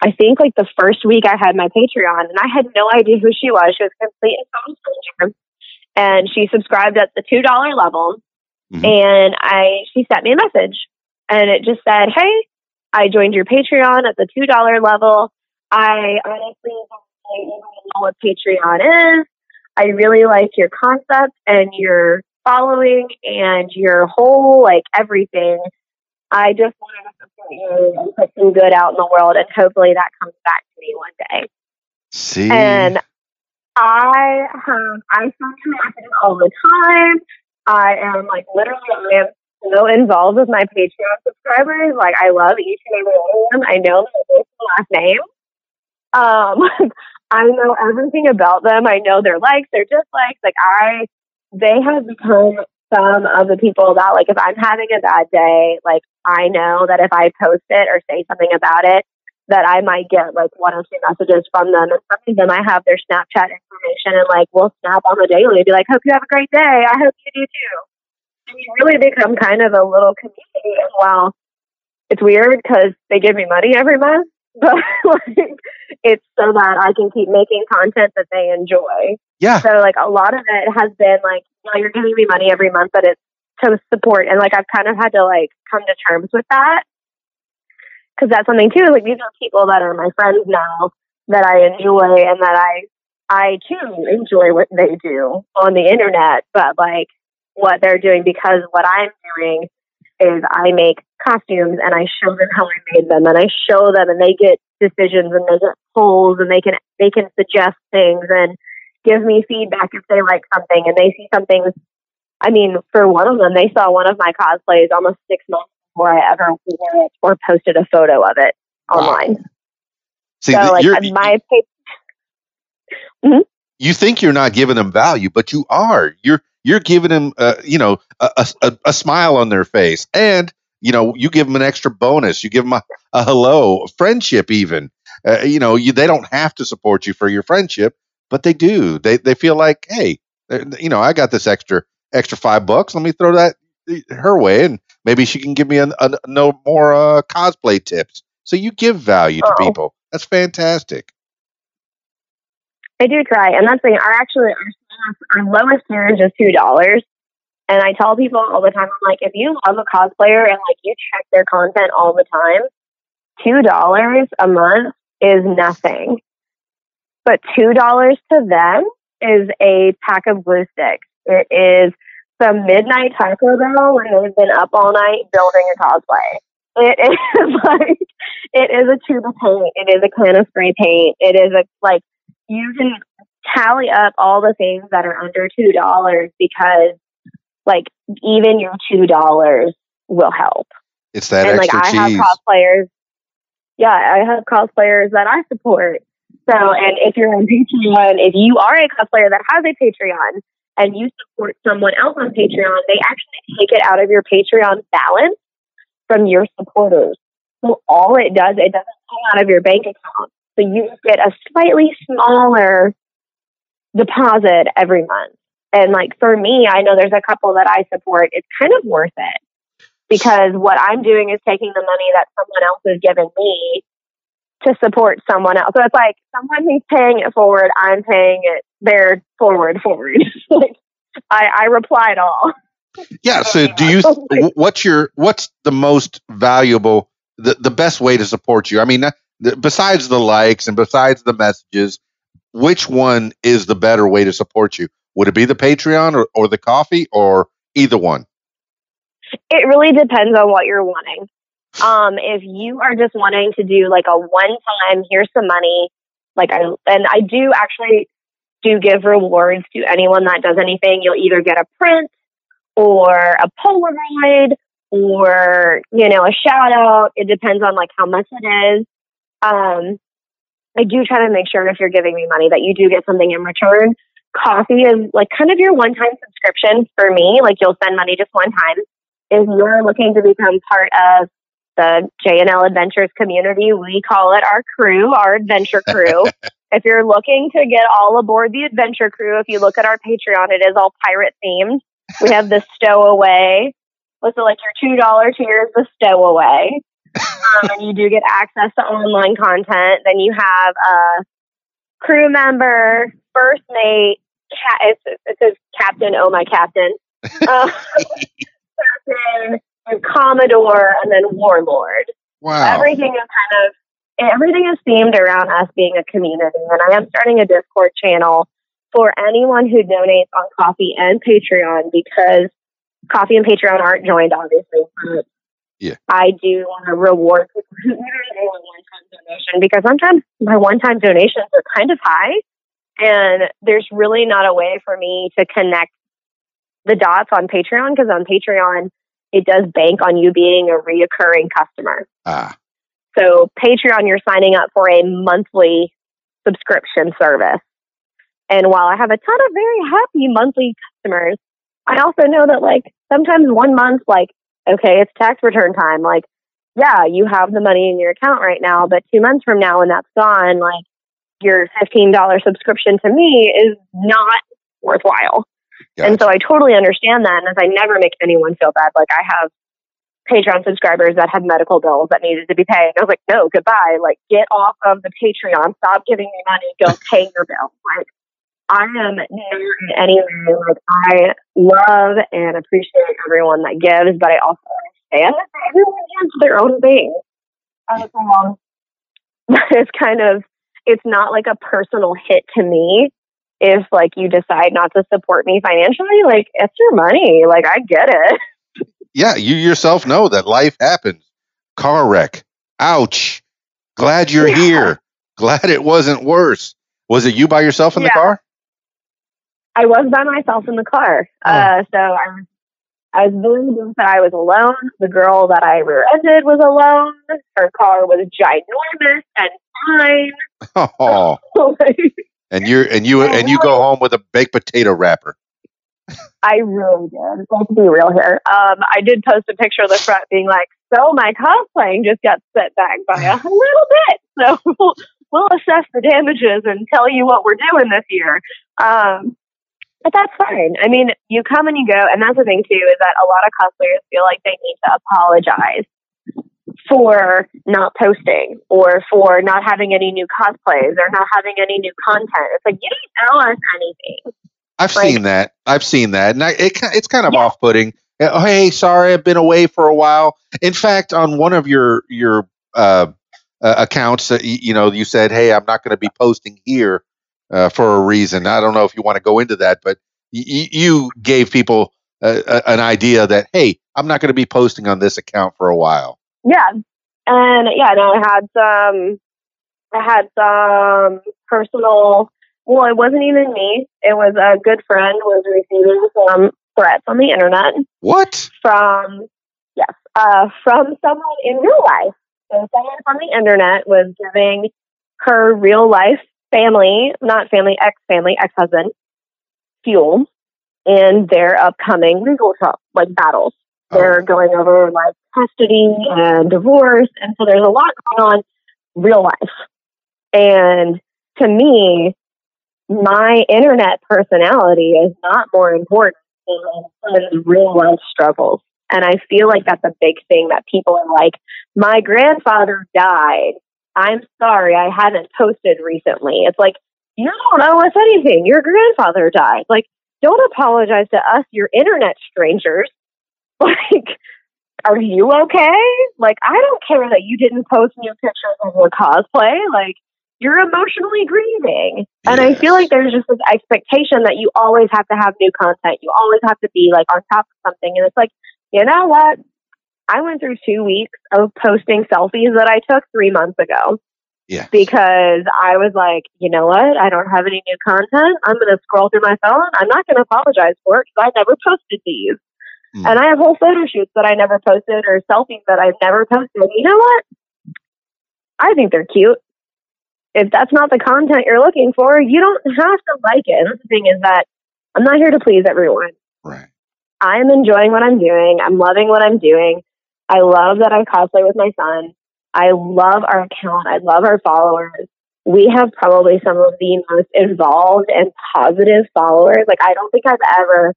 I think like the first week I had my Patreon and I had no idea who she was. She was complete and total stranger. And she subscribed at the two dollar level
Mhm.
and I she sent me a message and it just said, Hey, I joined your Patreon at the two dollar level. I honestly don't even know what Patreon is. I really like your concept and your following and your whole like everything. I just wanted to support you and put some good out in the world and hopefully that comes back to me one day.
See,
And I have I send her messages all the time. I am like literally I am so involved with my Patreon subscribers. Like I love each and every one of them. I know their last name. Um I know everything about them. I know their likes, their dislikes. Like I they have become some of the people that like if I'm having a bad day, like I know that if I post it or say something about it, that I might get like one or two messages from them. And some of them I have their Snapchat information and like we'll snap on the daily and be like, Hope you have a great day. I hope you do too. And we really become kind of a little community. And while it's weird because they give me money every month, but like it's so that I can keep making content that they enjoy.
yeah,
So like a lot of it has been like, you know, you're giving me money every month, but it's to support. And like I've kind of had to like come to terms with that because that's something too. Like these are people that are my friends now that I enjoy and that I I too enjoy what they do on the internet, but like what they're doing because what I'm doing is I make costumes and I show them how I made them and I show them and they get decisions and they get polls and they can they can suggest things and give me feedback if they like something and they see something. I mean, for one of them, they saw one of my cosplays almost six months before I ever wore it or posted a photo of it
Wow.
online.
see,
so, like,
you're-
my page,
you think you're not giving them value, but you are. You're you're giving them, uh, you know, a, a, a- smile on their face, and you know, you give them an extra bonus. You give them a, a hello, friendship, even. Uh, you know, you they don't have to support you for your friendship, but they do. They they feel like, hey, uh, you know, I got this extra extra five bucks. Let me throw that uh, her way, and maybe she can give me a, a, no more uh, cosplay tips. So you give value to
Oh.
people. That's fantastic.
I do try, and that's the thing. Our actually our, our lowest tier is just two dollars, and I tell people all the time, I'm like, if you love a cosplayer and like you check their content all the time, two dollars a month is nothing. But two dollars to them is a pack of glue sticks. It is some midnight Taco Bell when they've been up all night building a cosplay. It is like it is a tube of paint. It is a can of spray paint. It is a like you can tally up all the things that are under two dollars because like even your two dollars will help.
It's that
and like
extra
I
cheese.
have cosplayers yeah, I have cosplayers that I support. So and if you're on Patreon, if you are a cosplayer that has a Patreon and you support someone else on Patreon, they actually take it out of your Patreon balance from your supporters. So all it does, it doesn't come out of your bank account. So you get a slightly smaller deposit every month. And like for me, I know there's a couple that I support. It's kind of worth it because what I'm doing is taking the money that someone else is giving me to support someone else. So it's like someone who's paying it forward, I'm paying it there forward forward. like I, I replied all.
Yeah. So, do you? What's your? What's the most valuable? The the best way to support you? I mean, besides the likes and besides the messages, which one is the better way to support you? Would it be the Patreon or, or the Ko-fi or either one?
It really depends on what you're wanting. Um, if you are just wanting to do like a one time, here's some money, like I and I do actually do give rewards to anyone that does anything. You'll either get a print or a Polaroid or, you know, a shout out. It depends on like how much it is. Um, I do try to make sure if you're giving me money that you do get something in return. Ko-fi is like kind of your one time subscription for me. Like you'll send money just one time. If you're looking to become part of the J&L Adventures community, we call it our crew, our adventure crew. if you're looking to get all aboard the adventure crew, if you look at our Patreon, it is all pirate themed. We have the stowaway. What's it like your two dollar tier is the stowaway. Um, and you do get access to online content. Then you have a crew member, first mate, ca- it says captain, oh my captain, uh, captain, and commodore, and then warlord.
Wow.
Everything is kind of everything is themed around us being a community, and I am starting a Discord channel for anyone who donates on Ko-fi and Patreon because Ko-fi and Patreon aren't joined, obviously. But
Yeah.
I do want to reward people who a one-time donation because sometimes my one-time donations are kind of high, and there's really not a way for me to connect the dots on Patreon because on Patreon it does bank on you being a reoccurring customer.
Ah,
So Patreon, you're signing up for a monthly subscription service. And while I have a ton of very happy monthly customers, I also know that like sometimes one month, like, okay, it's tax return time. Like, yeah, you have the money in your account right now, but two months from now when that's gone, like your $15 subscription to me is not worthwhile. And so I totally understand that. And as I never make anyone feel bad, like I have Patreon subscribers that had medical bills that needed to be paid. I was like, no, goodbye. Like, get off of the Patreon. Stop giving me money. Go pay your bill. Like, I am not in any way, like, I love and appreciate everyone that gives, but I also understand that everyone gives their own thing. Um, it's kind of, it's not like a personal hit to me if like you decide not to support me financially. Like, it's your money. Like, I get it.
yeah, you yourself know that life happens. Car wreck. Ouch. Glad you're
Yeah.
here. Glad it wasn't worse. Was it you by yourself in the car?
I was by myself in the car.
Oh.
Uh, so I was, I was blessed that I was alone. The girl that I rear-ended was alone. Her car was ginormous and fine.
Oh,
fine.
And you're and you and you go home with a baked potato wrapper.
I really did. Let's be real here. Um, I did post a picture of the front being like, so my cosplaying just got set back by a little bit. So we'll, we'll assess the damages and tell you what we're doing this year. Um, but that's fine. I mean, you come and you go. And that's the thing, too, is that a lot of cosplayers feel like they need to apologize for not posting or for not having any new cosplays or not having any new content. It's like, you didn't tell us anything.
I've
Like-
seen that. I've seen that, and I, it, it's kind of
Yeah.
off-putting. Uh, Oh, hey, sorry, I've been away for a while. In fact, on one of your your uh, uh, accounts, uh, you know, you said, "Hey, I'm not going to be posting here uh, for a reason." I don't know if you want to go into that, but y- y- you gave people uh, an idea that, "Hey, I'm not going to be posting on this account for a while."
Yeah. And yeah, no, I had some, I had some personal, well, it wasn't even me. It was a good friend was receiving some threats on the internet
What?
from, yes, uh, from someone in real life. So someone from the internet was giving her real life family, not family, ex family, ex husband, fuel in their upcoming legal like battles. Oh. They're going over like custody and divorce. And so there's a lot going on real life. And to me, my internet personality is not more important than real life struggles. And I feel like that's a big thing that people are like, my grandfather died. I'm sorry, I haven't posted recently. It's like, you don't owe us anything. Your grandfather died. Like, don't apologize to us, you're internet strangers. Like, are you okay? Like, I don't care that you didn't post new pictures of your cosplay. Like, you're emotionally grieving. And I feel like there's just this expectation that you always have to have new content. You always have to be like on top of something. And it's like, you know what? I went through two weeks of posting selfies that I took three months ago
Yeah.
because I was like, you know what? I don't have any new content. I'm going to scroll through my phone. I'm not going to apologize for it because I never posted these.
Hmm.
And I have whole photo shoots that I never posted or selfies that I've never posted. You know what? I think they're cute. If that's not the content you're looking for, you don't have to like it. And the thing is that I'm not here to please everyone.
Right.
I'm enjoying what I'm doing. I'm loving what I'm doing. I love that I cosplay with my son. I love our account. I love our followers. We have probably some of the most involved and positive followers. Like I don't think I've ever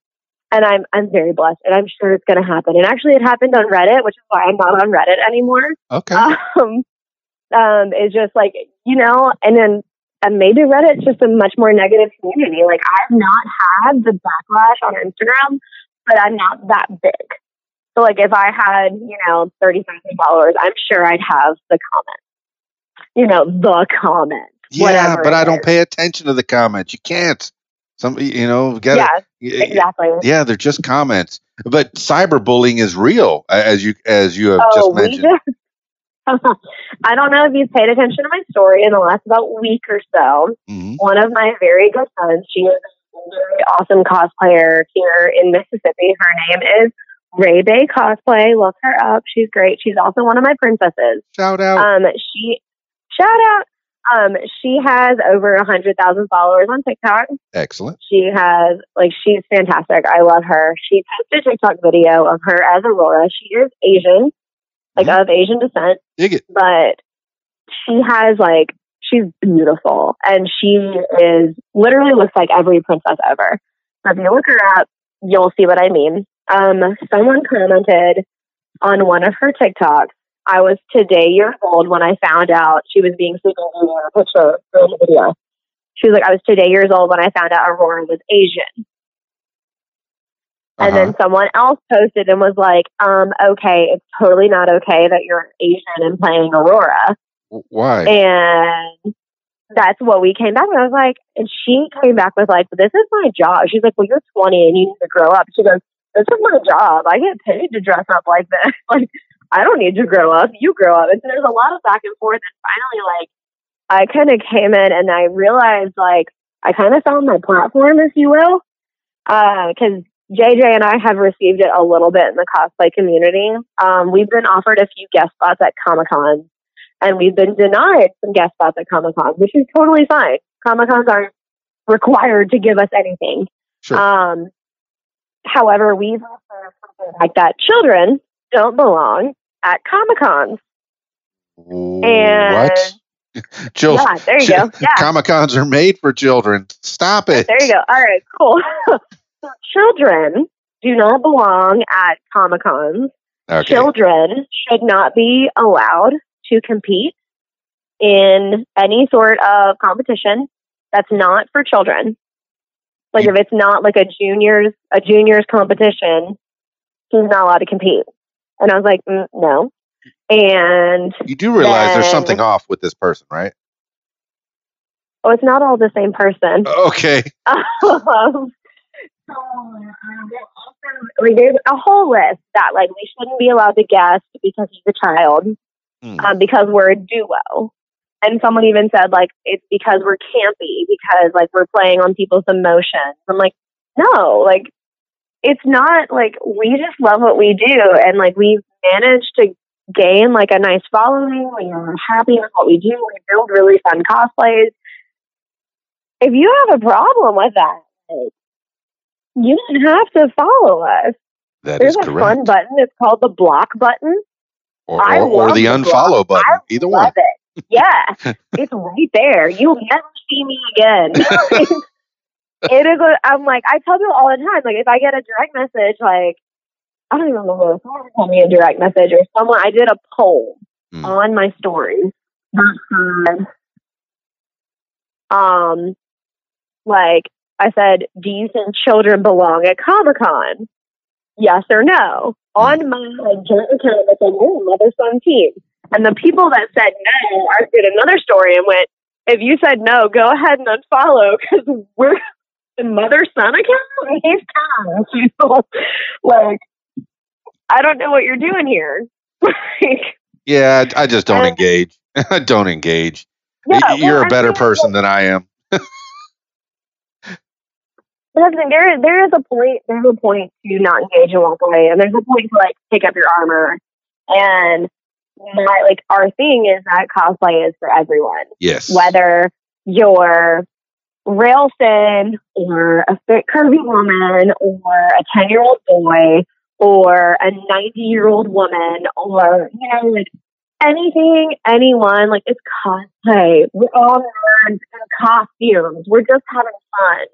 and I'm I'm very blessed and I'm sure it's gonna happen. And actually it happened on Reddit, which is why I'm not on Reddit anymore.
Okay.
Um um it's just like, you know, and then and maybe Reddit's just a much more negative community. Like I've not had the backlash on Instagram, but I'm not that big. So like if I had, you know, thirty thousand followers, I'm sure I'd have the comments. You know, the comments.
yeah, but I don't pay attention to the comments. You can't. Some, you know, get
Yeah,
it.
exactly.
Yeah, they're just comments. But cyberbullying is real, as you as you have
Oh,
just mentioned.
just I don't know if you've paid attention to my story in the last about week or so.
Mhm.
One of my very good friends, she is a very awesome cosplayer here in Mississippi. Her name is Ray Bay Cosplay. Look her up. She's great. She's also one of my princesses.
Shout out.
Um, she shout out. Um, she has over a hundred thousand followers on TikTok.
Excellent.
She has like she's fantastic. I love her. She posted a TikTok video of her as Aurora. She is Asian, like
Mhm.
of Asian descent,
Dig it.
but she has like she's beautiful and she is literally looks like every princess ever. So if you look her up, you'll see what I mean. Um, someone commented on one of her TikToks. I was today years old when I found out she was being super in a picture in the video. She was like, I was today years old when I found out Aurora was Asian. And
Uh-huh.
then someone else posted and was like, um, okay, it's totally not okay that you're Asian and playing Aurora.
Why?
And that's what we came back with. I was like, and she came back with like, this is my job. She's like, well, you're 20 and you need to grow up. She goes, this is my job. I get paid to dress up like this. like, I don't need to grow up. You grow up. And so there's a lot of back and forth. And finally, like, I kind of came in and I realized, like, I kind of found my platform, if you will. Because JJ and I have received it a little bit in the cosplay community. Um, we've been offered a few guest spots at Comic Con and we've been denied some guest spots at Comic Con, which is totally fine. Comic Cons aren't required to give us anything.
Sure.
Um, however, we've something like that. Children don't belong at Comic Cons. And
what? Chil-
yeah, there you go. Yeah,
Comic Cons are made for children. Stop it.
there you go. All right, cool. so children do not belong at Comic Cons.
Okay.
children should not be allowed to compete in any sort of competition that's not for children. Like
You-
if it's not like a juniors a juniors competition, he's not allowed to compete. And I was like, mm, no. And
You do realize there's something off with this person, right?
oh, it's not all the same person.
Okay.
um, so, um, a whole list that like we shouldn't be allowed to guest because he's a child,
Hmm.
um, because we're a duo. And someone even said like it's because we're campy because like we're playing on people's emotions. I'm like, no, like it's not like we just love what we do and like we've managed to gain like a nice following. We are happy with what we do. We build really fun cosplays. If you have a problem with that, like, you don't have to follow us.
That
There's
is
a
correct.
fun button. It's called the block button.
Or, or, or the
the
unfollow button.
I
Either one.
It. Yeah, it's right there. You'll never see me again. it is. A, I'm like I tell people all the time. Like if I get a direct message, like I don't even remember if someone sent me a direct message or someone. I did a poll
Hmm.
on my story that said, um, like I said, do you think children belong at Comic Con? Yes or no? On my like, joint account, it said, "Oh, mother son team." And the people that said no, I did another story and went, "If you said no, go ahead and unfollow because we're mother son account. He's kind you know, like I don't know what you're doing here." like,
Yeah, I I just don't
Uh,
engage. I don't engage.
yeah,
You're
well,
a better person than I am.
But there there is a point there's a point to not engage and walk away, and there's a point to like pick up your armor. And my like our thing is that cosplay is for everyone,
Yes.
whether you're Railson or a fit curvy woman or a ten year old boy or a ninety year old woman or you know like anything, anyone, like it's cosplay. We're all nerds in costumes. We're just having fun.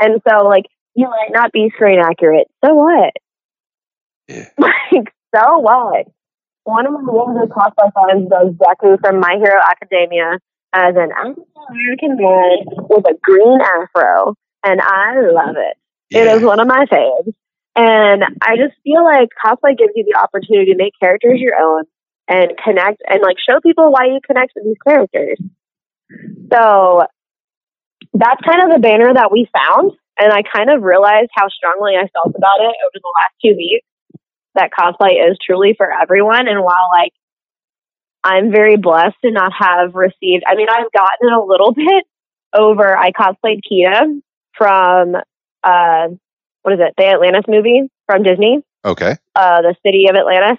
And so like you might not be screen accurate. So what?
Yeah.
Like, so what? One of my really good cosplay friends does Deku from My Hero Academia as an African American man with a green afro. And I love it. It is one of my faves. And I just feel like cosplay gives you the opportunity to make characters your own and connect and like show people why you connect with these characters. So that's kind of the banner that we found. And I kind of realized how strongly I felt about it over the last two weeks that cosplay is truly for everyone. And while like I'm very blessed to not have received, I mean, I've gotten a little bit over, I cosplayed Kida from, uh, what is it? The Atlantis movie from Disney,
Okay.
uh, the city of Atlantis.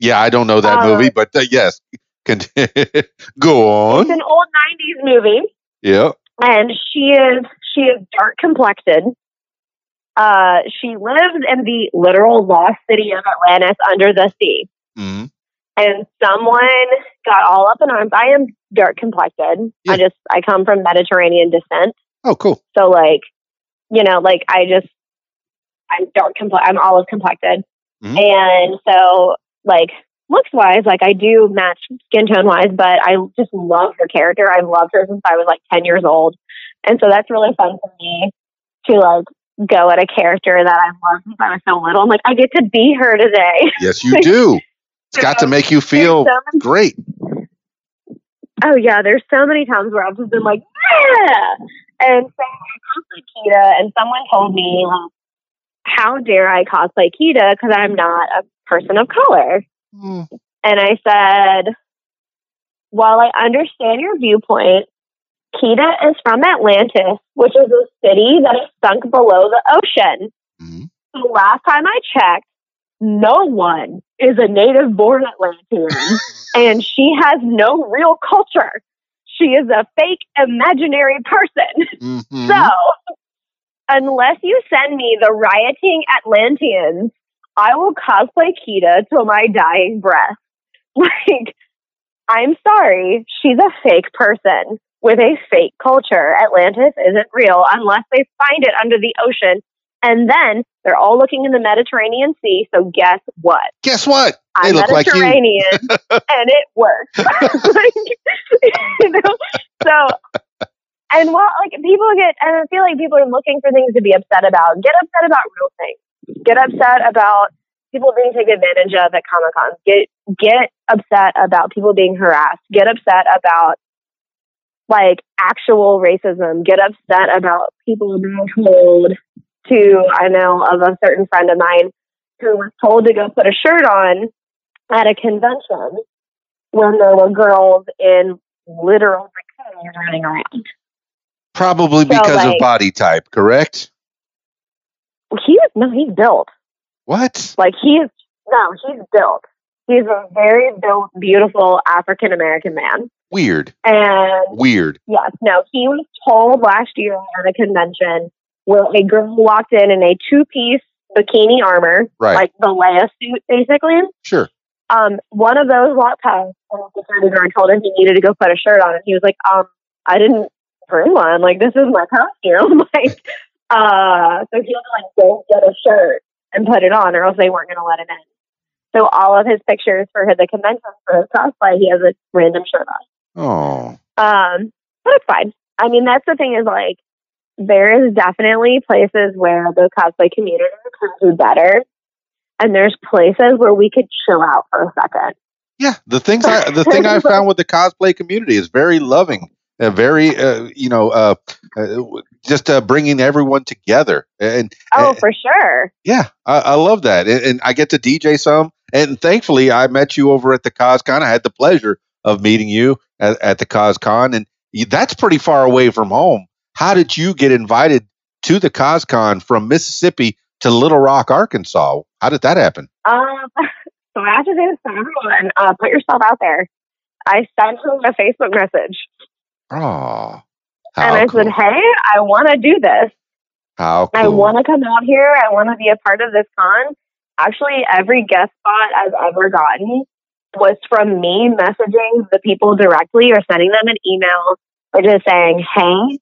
Yeah, I don't know that
Uh,
movie, but uh, yes. Go
It's
on.
an old 90s movie.
Yeah.
and she is she is dark complected. Uh, she lives in the literal lost city of Atlantis under the sea.
Mhm.
And someone got all up in arms. I am dark complected.
Yeah.
I just I come from Mediterranean descent.
Oh, cool.
So like, you know, like I just I'm dark comple I'm olive complected.
Mhm.
And so like looks wise, like I do match skin tone wise, but I just love her character. I've loved her since I was like ten years old. And so that's really fun for me to like go at a character that I've loved since I was so little. I'm like, I get to be her today.
Yes, you do. It's got to make you feel
so many-
great.
Oh yeah, there's so many times where I've just been like, yeah. And so I cosplayed Kida, and someone told me, like, how dare I cosplay Kida because I'm not a person of color?
Mm.
And I said, while I understand your viewpoint, Kida is from Atlantis, which is a city that is sunk below the ocean.
Mhm.
The last time I checked, no one is a native born Atlantean, and she has no real culture. She is a fake imaginary person.
Mhm.
So, unless you send me the rioting Atlanteans, I will cosplay Kida till my dying breath. Like, I'm sorry, she's a fake person with a fake culture. Atlantis isn't real unless they find it under the ocean. And then they're all looking in the Mediterranean Sea. So, guess what?
Guess what? They
I'm
look like you.
Mediterranean, and it works. like, you know, so and while like people get, and I feel like people are looking for things to be upset about. Get upset about real things. Get upset about people being taken advantage of at Comic Con. Get get upset about people being harassed. Get upset about like actual racism. Get upset about people being told to. I know of a certain friend of mine who was told to go put a shirt on at a convention when there were girls in literal bikinis running around.
Probably
So,
because of body type, correct?
He's no, he's built.
What?
Like he's no, he's built. He's a very built, beautiful African American man.
Weird.
And
Weird.
yes, no, he was told last year at a convention where a girl walked in in a two piece bikini armor,
Right.
like the Leia suit basically.
Sure.
Um, one of those walked past and the guard told him he needed to go put a shirt on and he was like, um, I didn't bring one. Like this is my costume. like uh so he had to like go get a shirt and put it on or else they weren't gonna let him in. So all of his pictures for the convention for his cosplay, he has a random shirt on.
Oh.
Um, but it's fine. I mean, that's the thing is like there is definitely places where the cosplay community can do better, and there's places where we could chill out for a second.
Yeah, the things I the thing I found with the cosplay community is very loving, uh, very uh, you know, uh, uh, just uh, bringing everyone together, and
Oh,
and-
for sure.
yeah, I, I love that, and, and I get to DJ some, and thankfully I met you over at the CosCon. I had the pleasure of meeting you at, at the CosCon, and that's pretty far away from home. How did you get invited to the CosCon from Mississippi to Little Rock, Arkansas. How did that happen?
Um, so I have to say this to everyone: uh, put yourself out there. I sent him a Facebook message
Oh,
and I said, "Hey, I want to do this.
how
I want to come out here. I want to be a part of this con." Actually, every guest spot I've ever gotten was from me messaging the people directly or sending them an email or just saying, "Hey,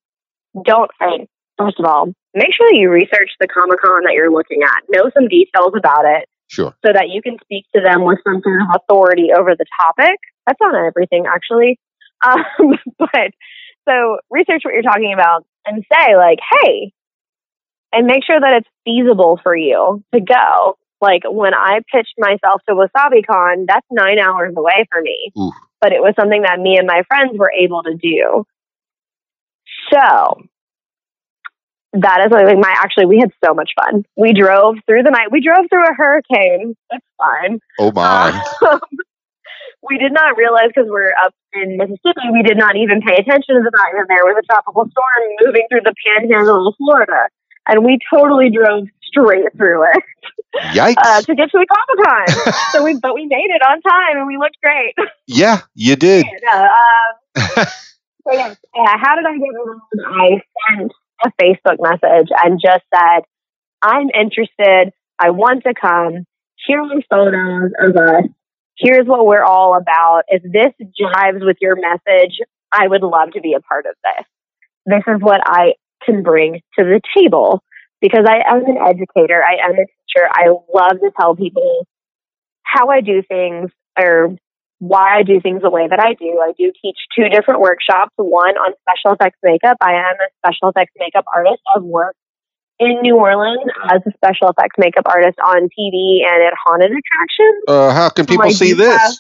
don't hey, first of all, make sure that you research the Comic Con that you're looking at. Know some details about it."
Sure.
so that you can speak to them with some sort of authority over the topic. That's not everything, actually. Um, but so research what you're talking about and say, like, hey, and make sure that it's feasible for you to go. Like when I pitched myself to WasabiCon, that's nine hours away for me.
Oof.
But it was something that me and my friends were able to do. So that is like my actually we had so much fun. We drove through the night. We drove through a hurricane. That's fine.
Oh my.
Um, we did not realize because we're up in Mississippi, we did not even pay attention to the fact that there was a tropical storm moving through the panhandle of Florida. And we totally drove straight through it
Yikes.
uh, to get to the Comic Con. so we, but we made it on time and we looked great.
yeah, you did.
Yeah, um, so yeah, how did I get around? I sent a Facebook message and just said, I'm interested. I want to come. Here are photos of us. Here's what we're all about. If this jives with your message, I would love to be a part of this. This is what I can bring to the table because I am an educator. I am a teacher. I love to tell people how I do things or why I do things the way that I do. I do teach two different workshops, one on special effects makeup. I am a special effects makeup artist. I've worked in New Orleans as a special effects makeup artist on TV and at haunted attractions.
Uh, how can people
I
see this?
have-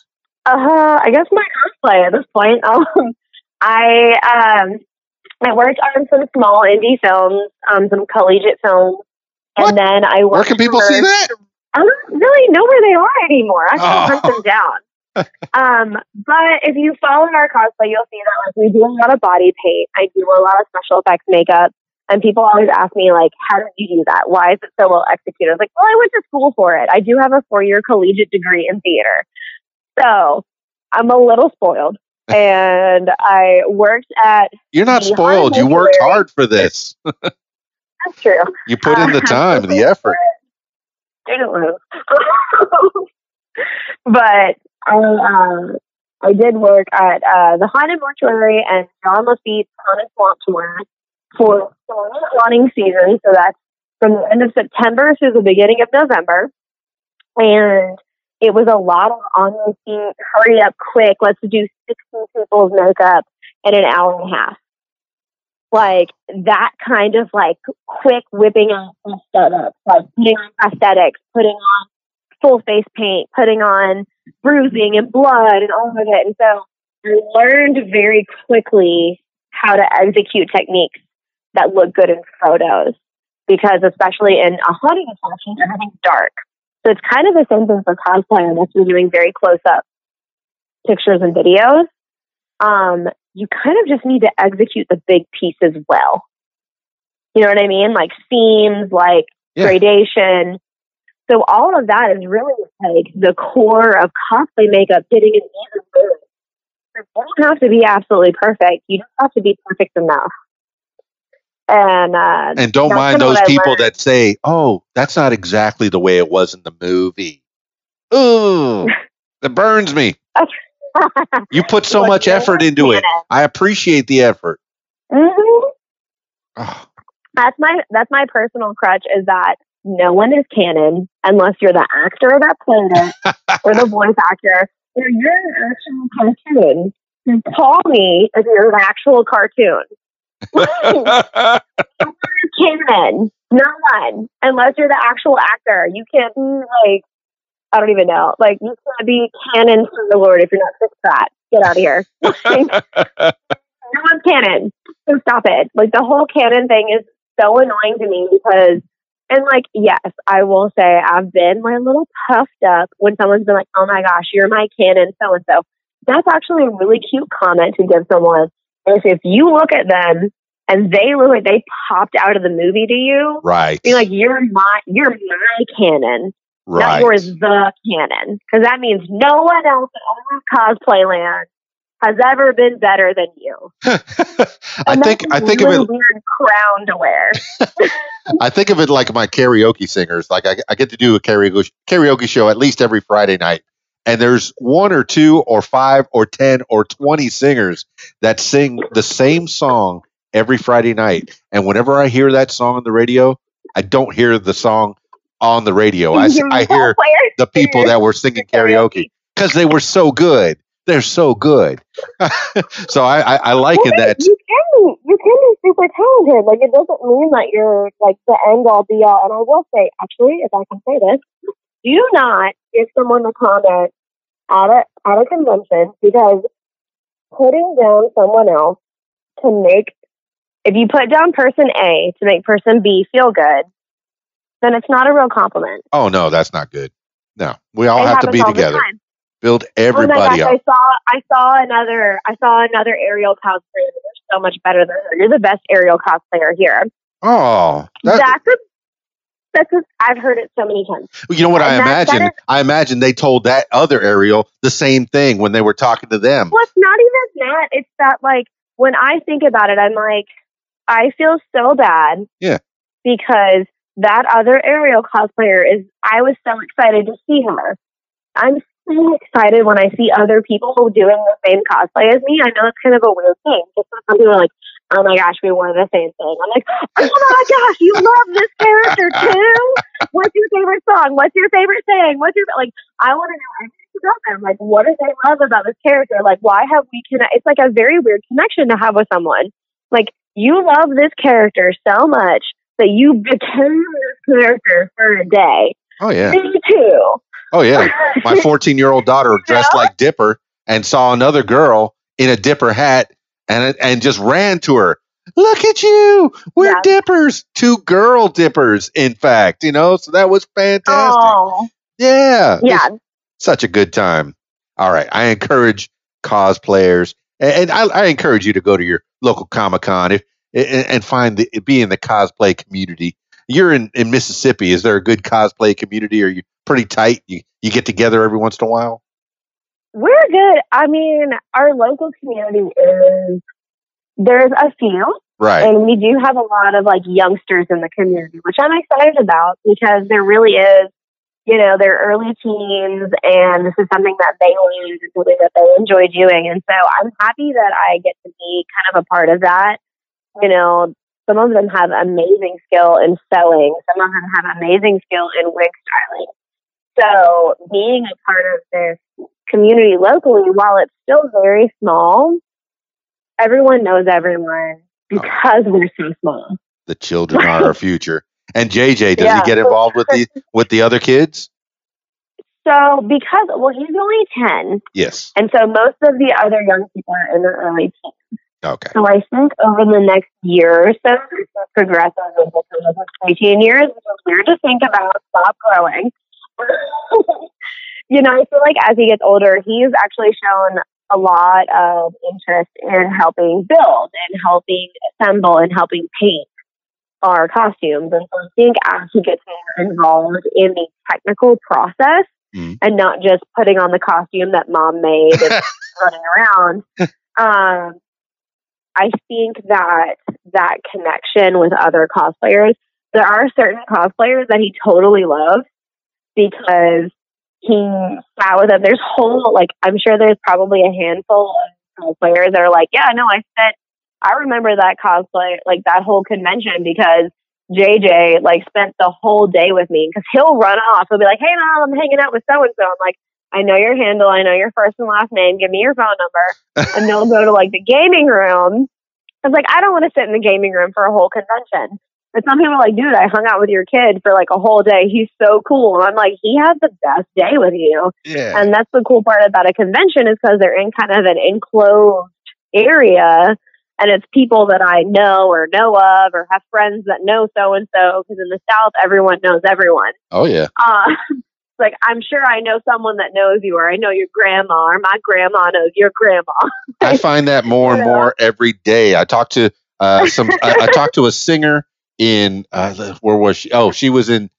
Uh, I guess my cosplay at this point. Um, I um, I worked on some small indie films, um, some collegiate films,
What?
and then I
work
Where
can people
for-
see that?
I don't really know where they are anymore. I to
Oh.
hunt them down. Um, but if you follow our cosplay, you'll see that like we do a lot of body paint. I do a lot of special effects makeup. And people always ask me, like, how did you do that? Why is it so well executed? I was like, well, I went to school for it. I do have a four year collegiate degree in theater. So I'm a little spoiled. and I worked at,
You're not spoiled. You worked hard for this.
that's true.
You put in the
Uh,
time, the effort.
Student loans. but I, um, I did work at uh, the Haunted Mortuary and Jean Lafitte's Haunted Swamp Tour for for running season. So that's from the end of September through the beginning of November. And it was a lot of on the scene, hurry up quick, let's do 60 people's makeup in an hour and a half. Like that kind of like quick whipping out of setups, like putting on prosthetics, putting on full face paint, putting on bruising and blood and all of it. And so I learned very quickly how to execute techniques that look good in photos because especially in a haunted attraction, everything's dark. So it's kind of the same thing for cosplay unless you're doing very close up pictures and videos. Um, you kind of just need to execute the big pieces well. You know what I mean? Like seams, like
Yeah.
gradation. So all of that is really like the core of cosplay makeup getting an even boost. You don't have to be absolutely perfect. You just have to be perfect enough. And uh,
And don't mind those people
learned.
that say, "Oh, that's not exactly the way it was in the movie." Ooh, that burns me. You put so much effort into it. I appreciate the effort.
Mhm.
Oh,
that's my that's my personal crutch is that no one is canon unless you're the actor of that played it or the voice actor or you're an actual cartoon. You call me if you're an actual cartoon. Canon. No one. Unless you're the actual actor. You can't be like I don't even know. Like you can't be canon for the Lord if you're not Chris Pratt. Get out of here. no one's canon. So stop it. Like the whole canon thing is so annoying to me because and like yes, I will say I've been like a little puffed up when someone's been like, Oh my gosh, you're my canon so and so. That's actually a really cute comment to give someone. If if you look at them and they look like they popped out of the movie to you.
Right.
You're like, you're my, you're my canon, not
right.
yours the canon, because that means no one else in all of cosplay land has ever been better than you.
I think I think of it
weird crown to wear.
I think of it like my karaoke singers. Like I, I get to do a karaoke karaoke show at least every Friday night, and there's one or two or five or ten or twenty singers that sing the same song every Friday night. And whenever I hear that song on the radio, I don't hear the song on the radio. I, I hear the people that were singing karaoke because they were so good. They're so good. so I, I, I liken
Well,
that.
You can be, you can be super talented. Like it doesn't mean that you're like the end all be all. And I will say, actually, if I can say this, do not give someone a comment at a at a convention because putting down someone else to make if you put down person A to make person B feel good, then it's not a real compliment.
Oh no, that's not good. No, we all
It
have to be together.
time.
Build
oh my gosh,
up.
I saw I saw another I saw another Ariel cosplayer was so much better than her. You're the best Ariel cosplayer here.
Oh, that,
that's a that's a, I've heard it so many times.
you know what I
and that
imagine?
is-
I imagine they told that other Ariel the same thing when they were talking to them.
Well, it's not even that. It's that like when I think about it, I'm like, I feel so bad.
Yeah.
Because that other Ariel cosplayer is I was so excited to see her. I'm so excited when I see other people doing the same cosplay as me. I know it's kind of a weird thing. Just when some people are like, Oh my gosh, we wore the same thing. I'm like, Oh my gosh, you love this character too? What's your favorite song? What's your favorite saying? What's your like I wanna know everything about them. Like, what do they love about this character? Like, why have we connect? It's like a very weird connection to have with someone. Like, you love this character so much that you became this character for a day.
Oh yeah,
Me too.
Oh yeah. My 14 year old daughter dressed
know?
like Dipper and saw another girl in a Dipper hat and and just ran to her. Look at you, we're
Yeah.
dippers, two girl dippers, in fact. You know, so that was fantastic.
oh,
Yeah,
yeah.
such a good time. All right, I encourage cosplayers, and and I, I encourage you to go to your local Comic Con if and, and find the be in the cosplay community. You're in, in Mississippi. Is there a good cosplay community? Are you pretty tight? You you get together every once in a while.
We're good. I mean, our local community is there's a few,
Right.
and we do have a lot of like youngsters in the community, which I'm excited about because there really is, you know, they're early teens, and this is something that they love and something that they enjoy doing, and so I'm happy that I get to be kind of a part of that. You know, some of them have amazing skill in sewing, some of them have amazing skill in wig styling. So being a part of this community locally, while it's still very small, everyone knows everyone oh. because we're so small.
the children are our future. And JJ, does
Yeah.
he get involved with the with the other kids?
So because well, he's only ten,
Yes.
and so most of the other young people are in their early teens.
Okay.
So I think over the next year or so, progresses kind of 18 years, it's weird to think about, stop growing. you know, I feel like as he gets older, he's actually shown a lot of interest in helping build and helping assemble and helping paint our costumes. And so I think as he gets more involved in the technical process
Mhm.
and not just putting on the costume that mom made and running around, um, I think that that connection with other cosplayers, there are certain cosplayers that he totally loves because he sat with them. There's whole like I'm sure there's probably a handful of cosplayers that are like, yeah, no, I spent. I remember that cosplay, like that whole convention, because JJ like spent the whole day with me. Because he'll run off. He'll be like, hey, mom, I'm hanging out with so and so. I'm like, I know your handle. I know your first and last name. Give me your phone number. and they'll go to like the gaming room. I was like, I don't want to sit in the gaming room for a whole convention. But some people are like, dude, I hung out with your kid for like a whole day. He's so cool. And I'm like, he had the best day with you.
Yeah.
And that's the cool part about a convention is because they're in kind of an enclosed area and it's people that I know or know of or have friends that know so and so. Because in the South, everyone knows everyone.
Oh yeah.
Uh, like, I'm sure I know someone that knows you, or I know your grandma, or my grandma knows your grandma.
I find that more and more every day. I talk to Uh, some I, I talked to a singer in uh, where was she? Oh, she was in.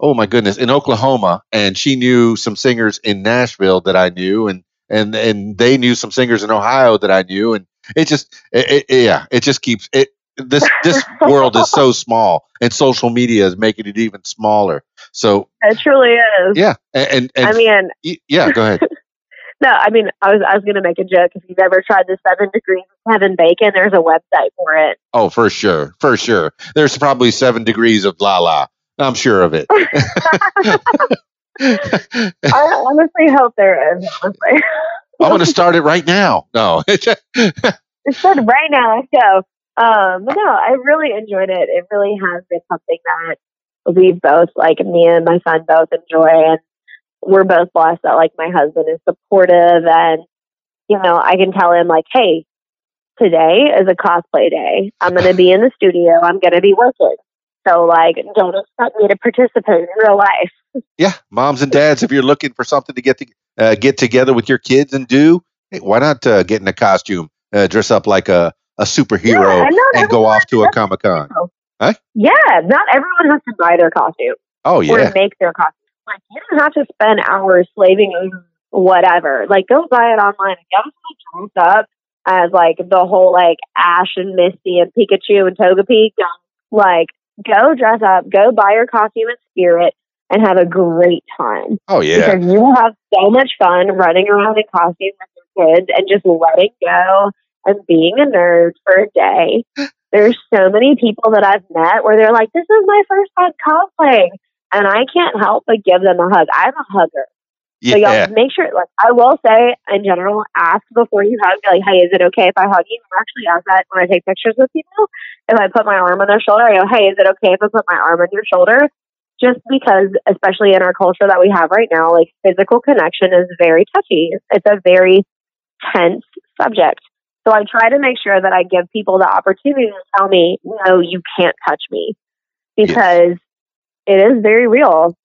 Oh my goodness, in Oklahoma, and she knew some singers in Nashville that I knew, and and and they knew some singers in Ohio that I knew, and it just, it, it, yeah, it just keeps it. This this world is so small, and social media is making it even smaller. So
It truly is.
yeah, and and, and
I mean,
y- yeah, go ahead.
no, I mean, I was I was gonna make a joke. If you've ever tried the seven degrees of Kevin Bacon, there's a website for it.
Oh, for sure, for sure. There's probably seven degrees of la la. I'm sure of it.
I honestly hope there is. Honestly,
I'm going to start it right now. No,
it said right now. Let's go. Um, but no, I really enjoyed it. It really has been something that we both like. Me and my son both enjoy, and we're both blessed that like my husband is supportive, and you know I can tell him like, hey, today is a cosplay day. I'm going to be in the studio. I'm going to be working. So like, don't expect me to participate in real life.
yeah, moms and dads, if you're looking for something to get to, uh, get together with your kids and do, hey, why not uh, get in a costume, uh, dress up like a, a superhero,
Yeah, and
go off to a
has
con?
Yeah, not everyone has to buy their costume.
Oh yeah,
or make their costume. Like you don't have to spend hours slaving over whatever. Like go buy it online. If want to dress up as like the whole like Ash and Misty and Pikachu and Togepi, like go dress up, go buy your costume in spirit and have a great time.
oh yeah.
Because you will have so much fun running around in costume with your kids and just letting go and being a nerd for a day. There's so many people that I've met where they're like, This is my first time cosplaying and I can't help but give them a hug. I'm a hugger. So
Yeah,
y'all make sure like I will say in general, ask before you hug, be like, Hey, is it okay if I hug you? I actually ask that when I take pictures with people. If I put my arm on their shoulder, I go, Hey, is it okay if I put my arm on your shoulder? Just because, especially in our culture that we have right now, like physical connection is very touchy. It's a very tense subject. So I try to make sure that I give people the opportunity to tell me, no, you can't touch me because it is very real.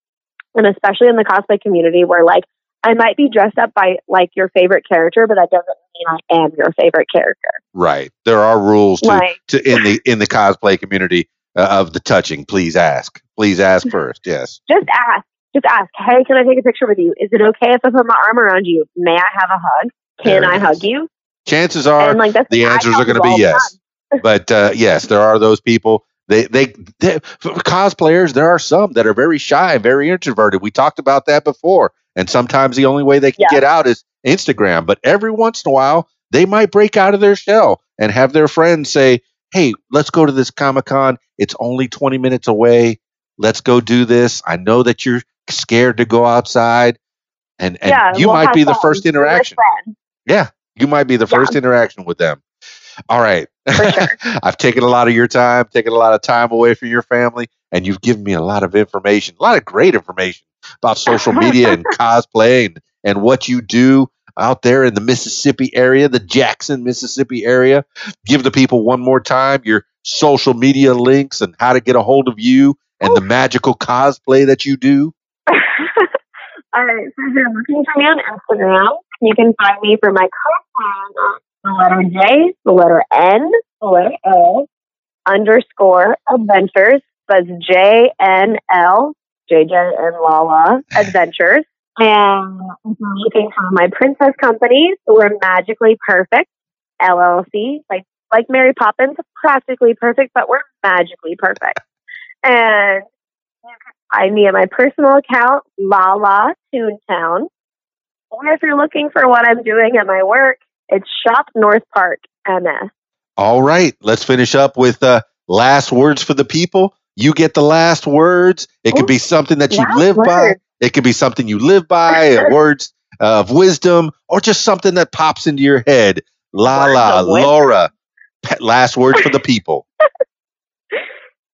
And especially in the cosplay community where like I might be dressed up by like your favorite character, but that doesn't mean I am your favorite character.
right. There are rules to,
Like,
to in the in the cosplay community uh, of the touching. Please ask. Please ask first. Yes.
just ask. Just ask, hey, can I take a picture with you? Is it okay if I put my arm around you? May I have a hug? Can I
is.
hug you?
Chances are
and like
the answers are going to be yes. but uh, yes, there are those people. They, they, they, cosplayers, there are some that are very shy, very introverted. We talked about that before. And sometimes the only way they can
Yeah.
get out is Instagram. But every once in a while, they might break out of their shell and have their friends say, Hey, let's go to this Comic Con. It's only 20 minutes away. Let's go do this. I know that you're scared to go outside. And, and
yeah,
you
we'll
might be the first interaction. Yeah, you might be the
Yeah.
first interaction with them. All right.
Sure.
I've taken a lot of your time, taken a lot of time away from your family, and you've given me a lot of information, a lot of great information about social media and cosplay and, and what you do out there in the Mississippi area, the Jackson, Mississippi area. Give the people one more time your social media links and how to get a hold of you and the magical cosplay that you do.
All right, so if you're looking for me on Instagram, you can find me for my cosplay the letter J, the letter N, the letter O, underscore adventures. That's J N L, JJ and Lala Adventures. And you're looking for my princess company, we're Magically Perfect LLC, like like Mary Poppins, practically perfect, but we're magically perfect. And you can find me at my personal account, Lala Toontown. Or if you're looking for what I'm doing at my work, it's Shop North Park MS.
All right, let's finish up with uh, last words for the people. You get the last words. It could be something that you
last
live by. It could be something you live by, uh, words of wisdom, or just something that pops into your head. La la. Laura. pe- Last words for the people.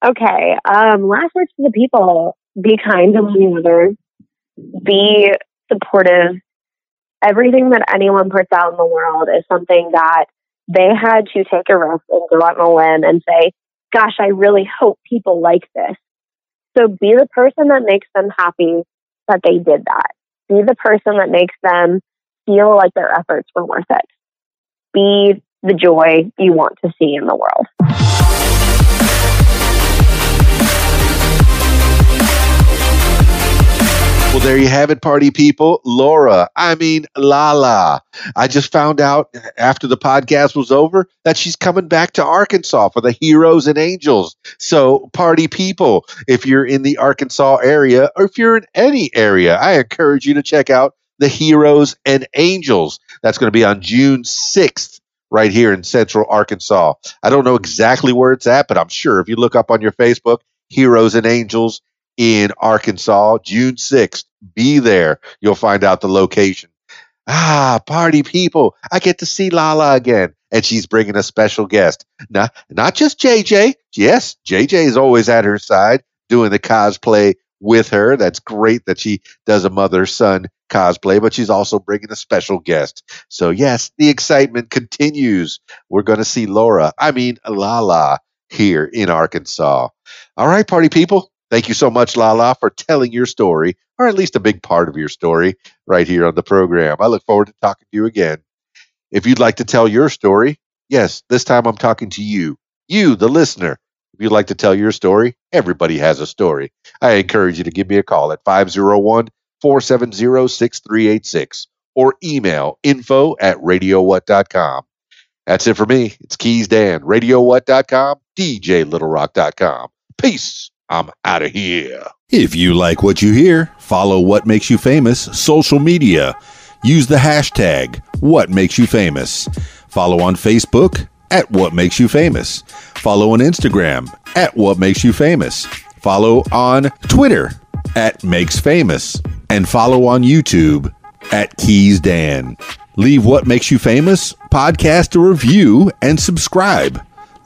Okay. Um, last words for the people. Be kind to one another. Be supportive. Everything that anyone puts out in the world is something that they had to take a risk and go out on a limb and say, gosh, I really hope people like this. So be the person that makes them happy that they did that. Be the person that makes them feel like their efforts were worth it. Be the joy you want to see in the world.
Well, there you have it, party people. Laura, I mean, Lala. I just found out after the podcast was over that she's coming back to Arkansas for the Heroes and Angels. So, party people, if you're in the Arkansas area or if you're in any area, I encourage you to check out the Heroes and Angels. That's going to be on June 6th right here in central Arkansas. I don't know exactly where it's at, but I'm sure if you look up on your Facebook, Heroes and Angels in Arkansas, June 6th, be there. You'll find out the location. Ah, party people. I get to see Lala again. And she's bringing a special guest. Not, not just JJ. Yes, JJ is always at her side doing the cosplay with her. That's great that she does a mother son cosplay, but she's also bringing a special guest. So, yes, the excitement continues. We're going to see Laura, I mean, Lala, here in Arkansas. All right, party people. Thank you so much, Lala, for telling your story, or at least a big part of your story, right here on the program. I look forward to talking to you again. If you'd like to tell your story, yes, this time I'm talking to you, you, the listener. If you'd like to tell your story, everybody has a story. I encourage you to give me a call at 501 470 6386 or email info at radiowhat.com. That's it for me. It's Keys Dan, radiowhat.com, djlittlerock.com. Peace. I'm out of here. If you like what you hear, follow What Makes You Famous social media. Use the hashtag What Makes You Famous. Follow on Facebook at What Makes You Famous. Follow on Instagram at What Makes You Famous. Follow on Twitter at Makes Famous. And follow on YouTube at Keys Dan. Leave What Makes You Famous podcast a review and subscribe.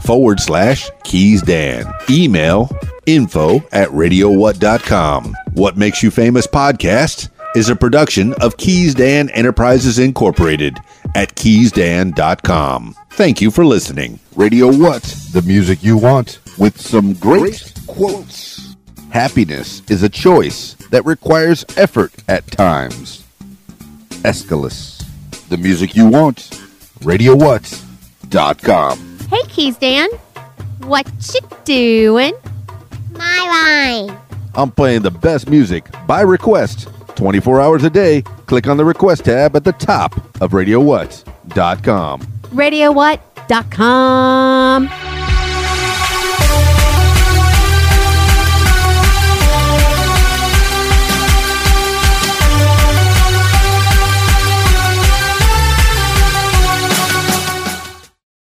forward slash Keys Dan. Email info at radiowhat.com. What Makes You Famous podcast is a production of Keys Dan Enterprises Incorporated at keysdan.com. Thank you for listening. Radio What? The music you want with some great quotes. Happiness is a choice that requires effort at times. Aeschylus. The music you want. radio RadioWhat.com.
Hey, Keys Dan. What you doing?
My line.
I'm playing the best music by request 24 hours a day. Click on the request tab at the top of RadioWhat.com.
RadioWhat.com.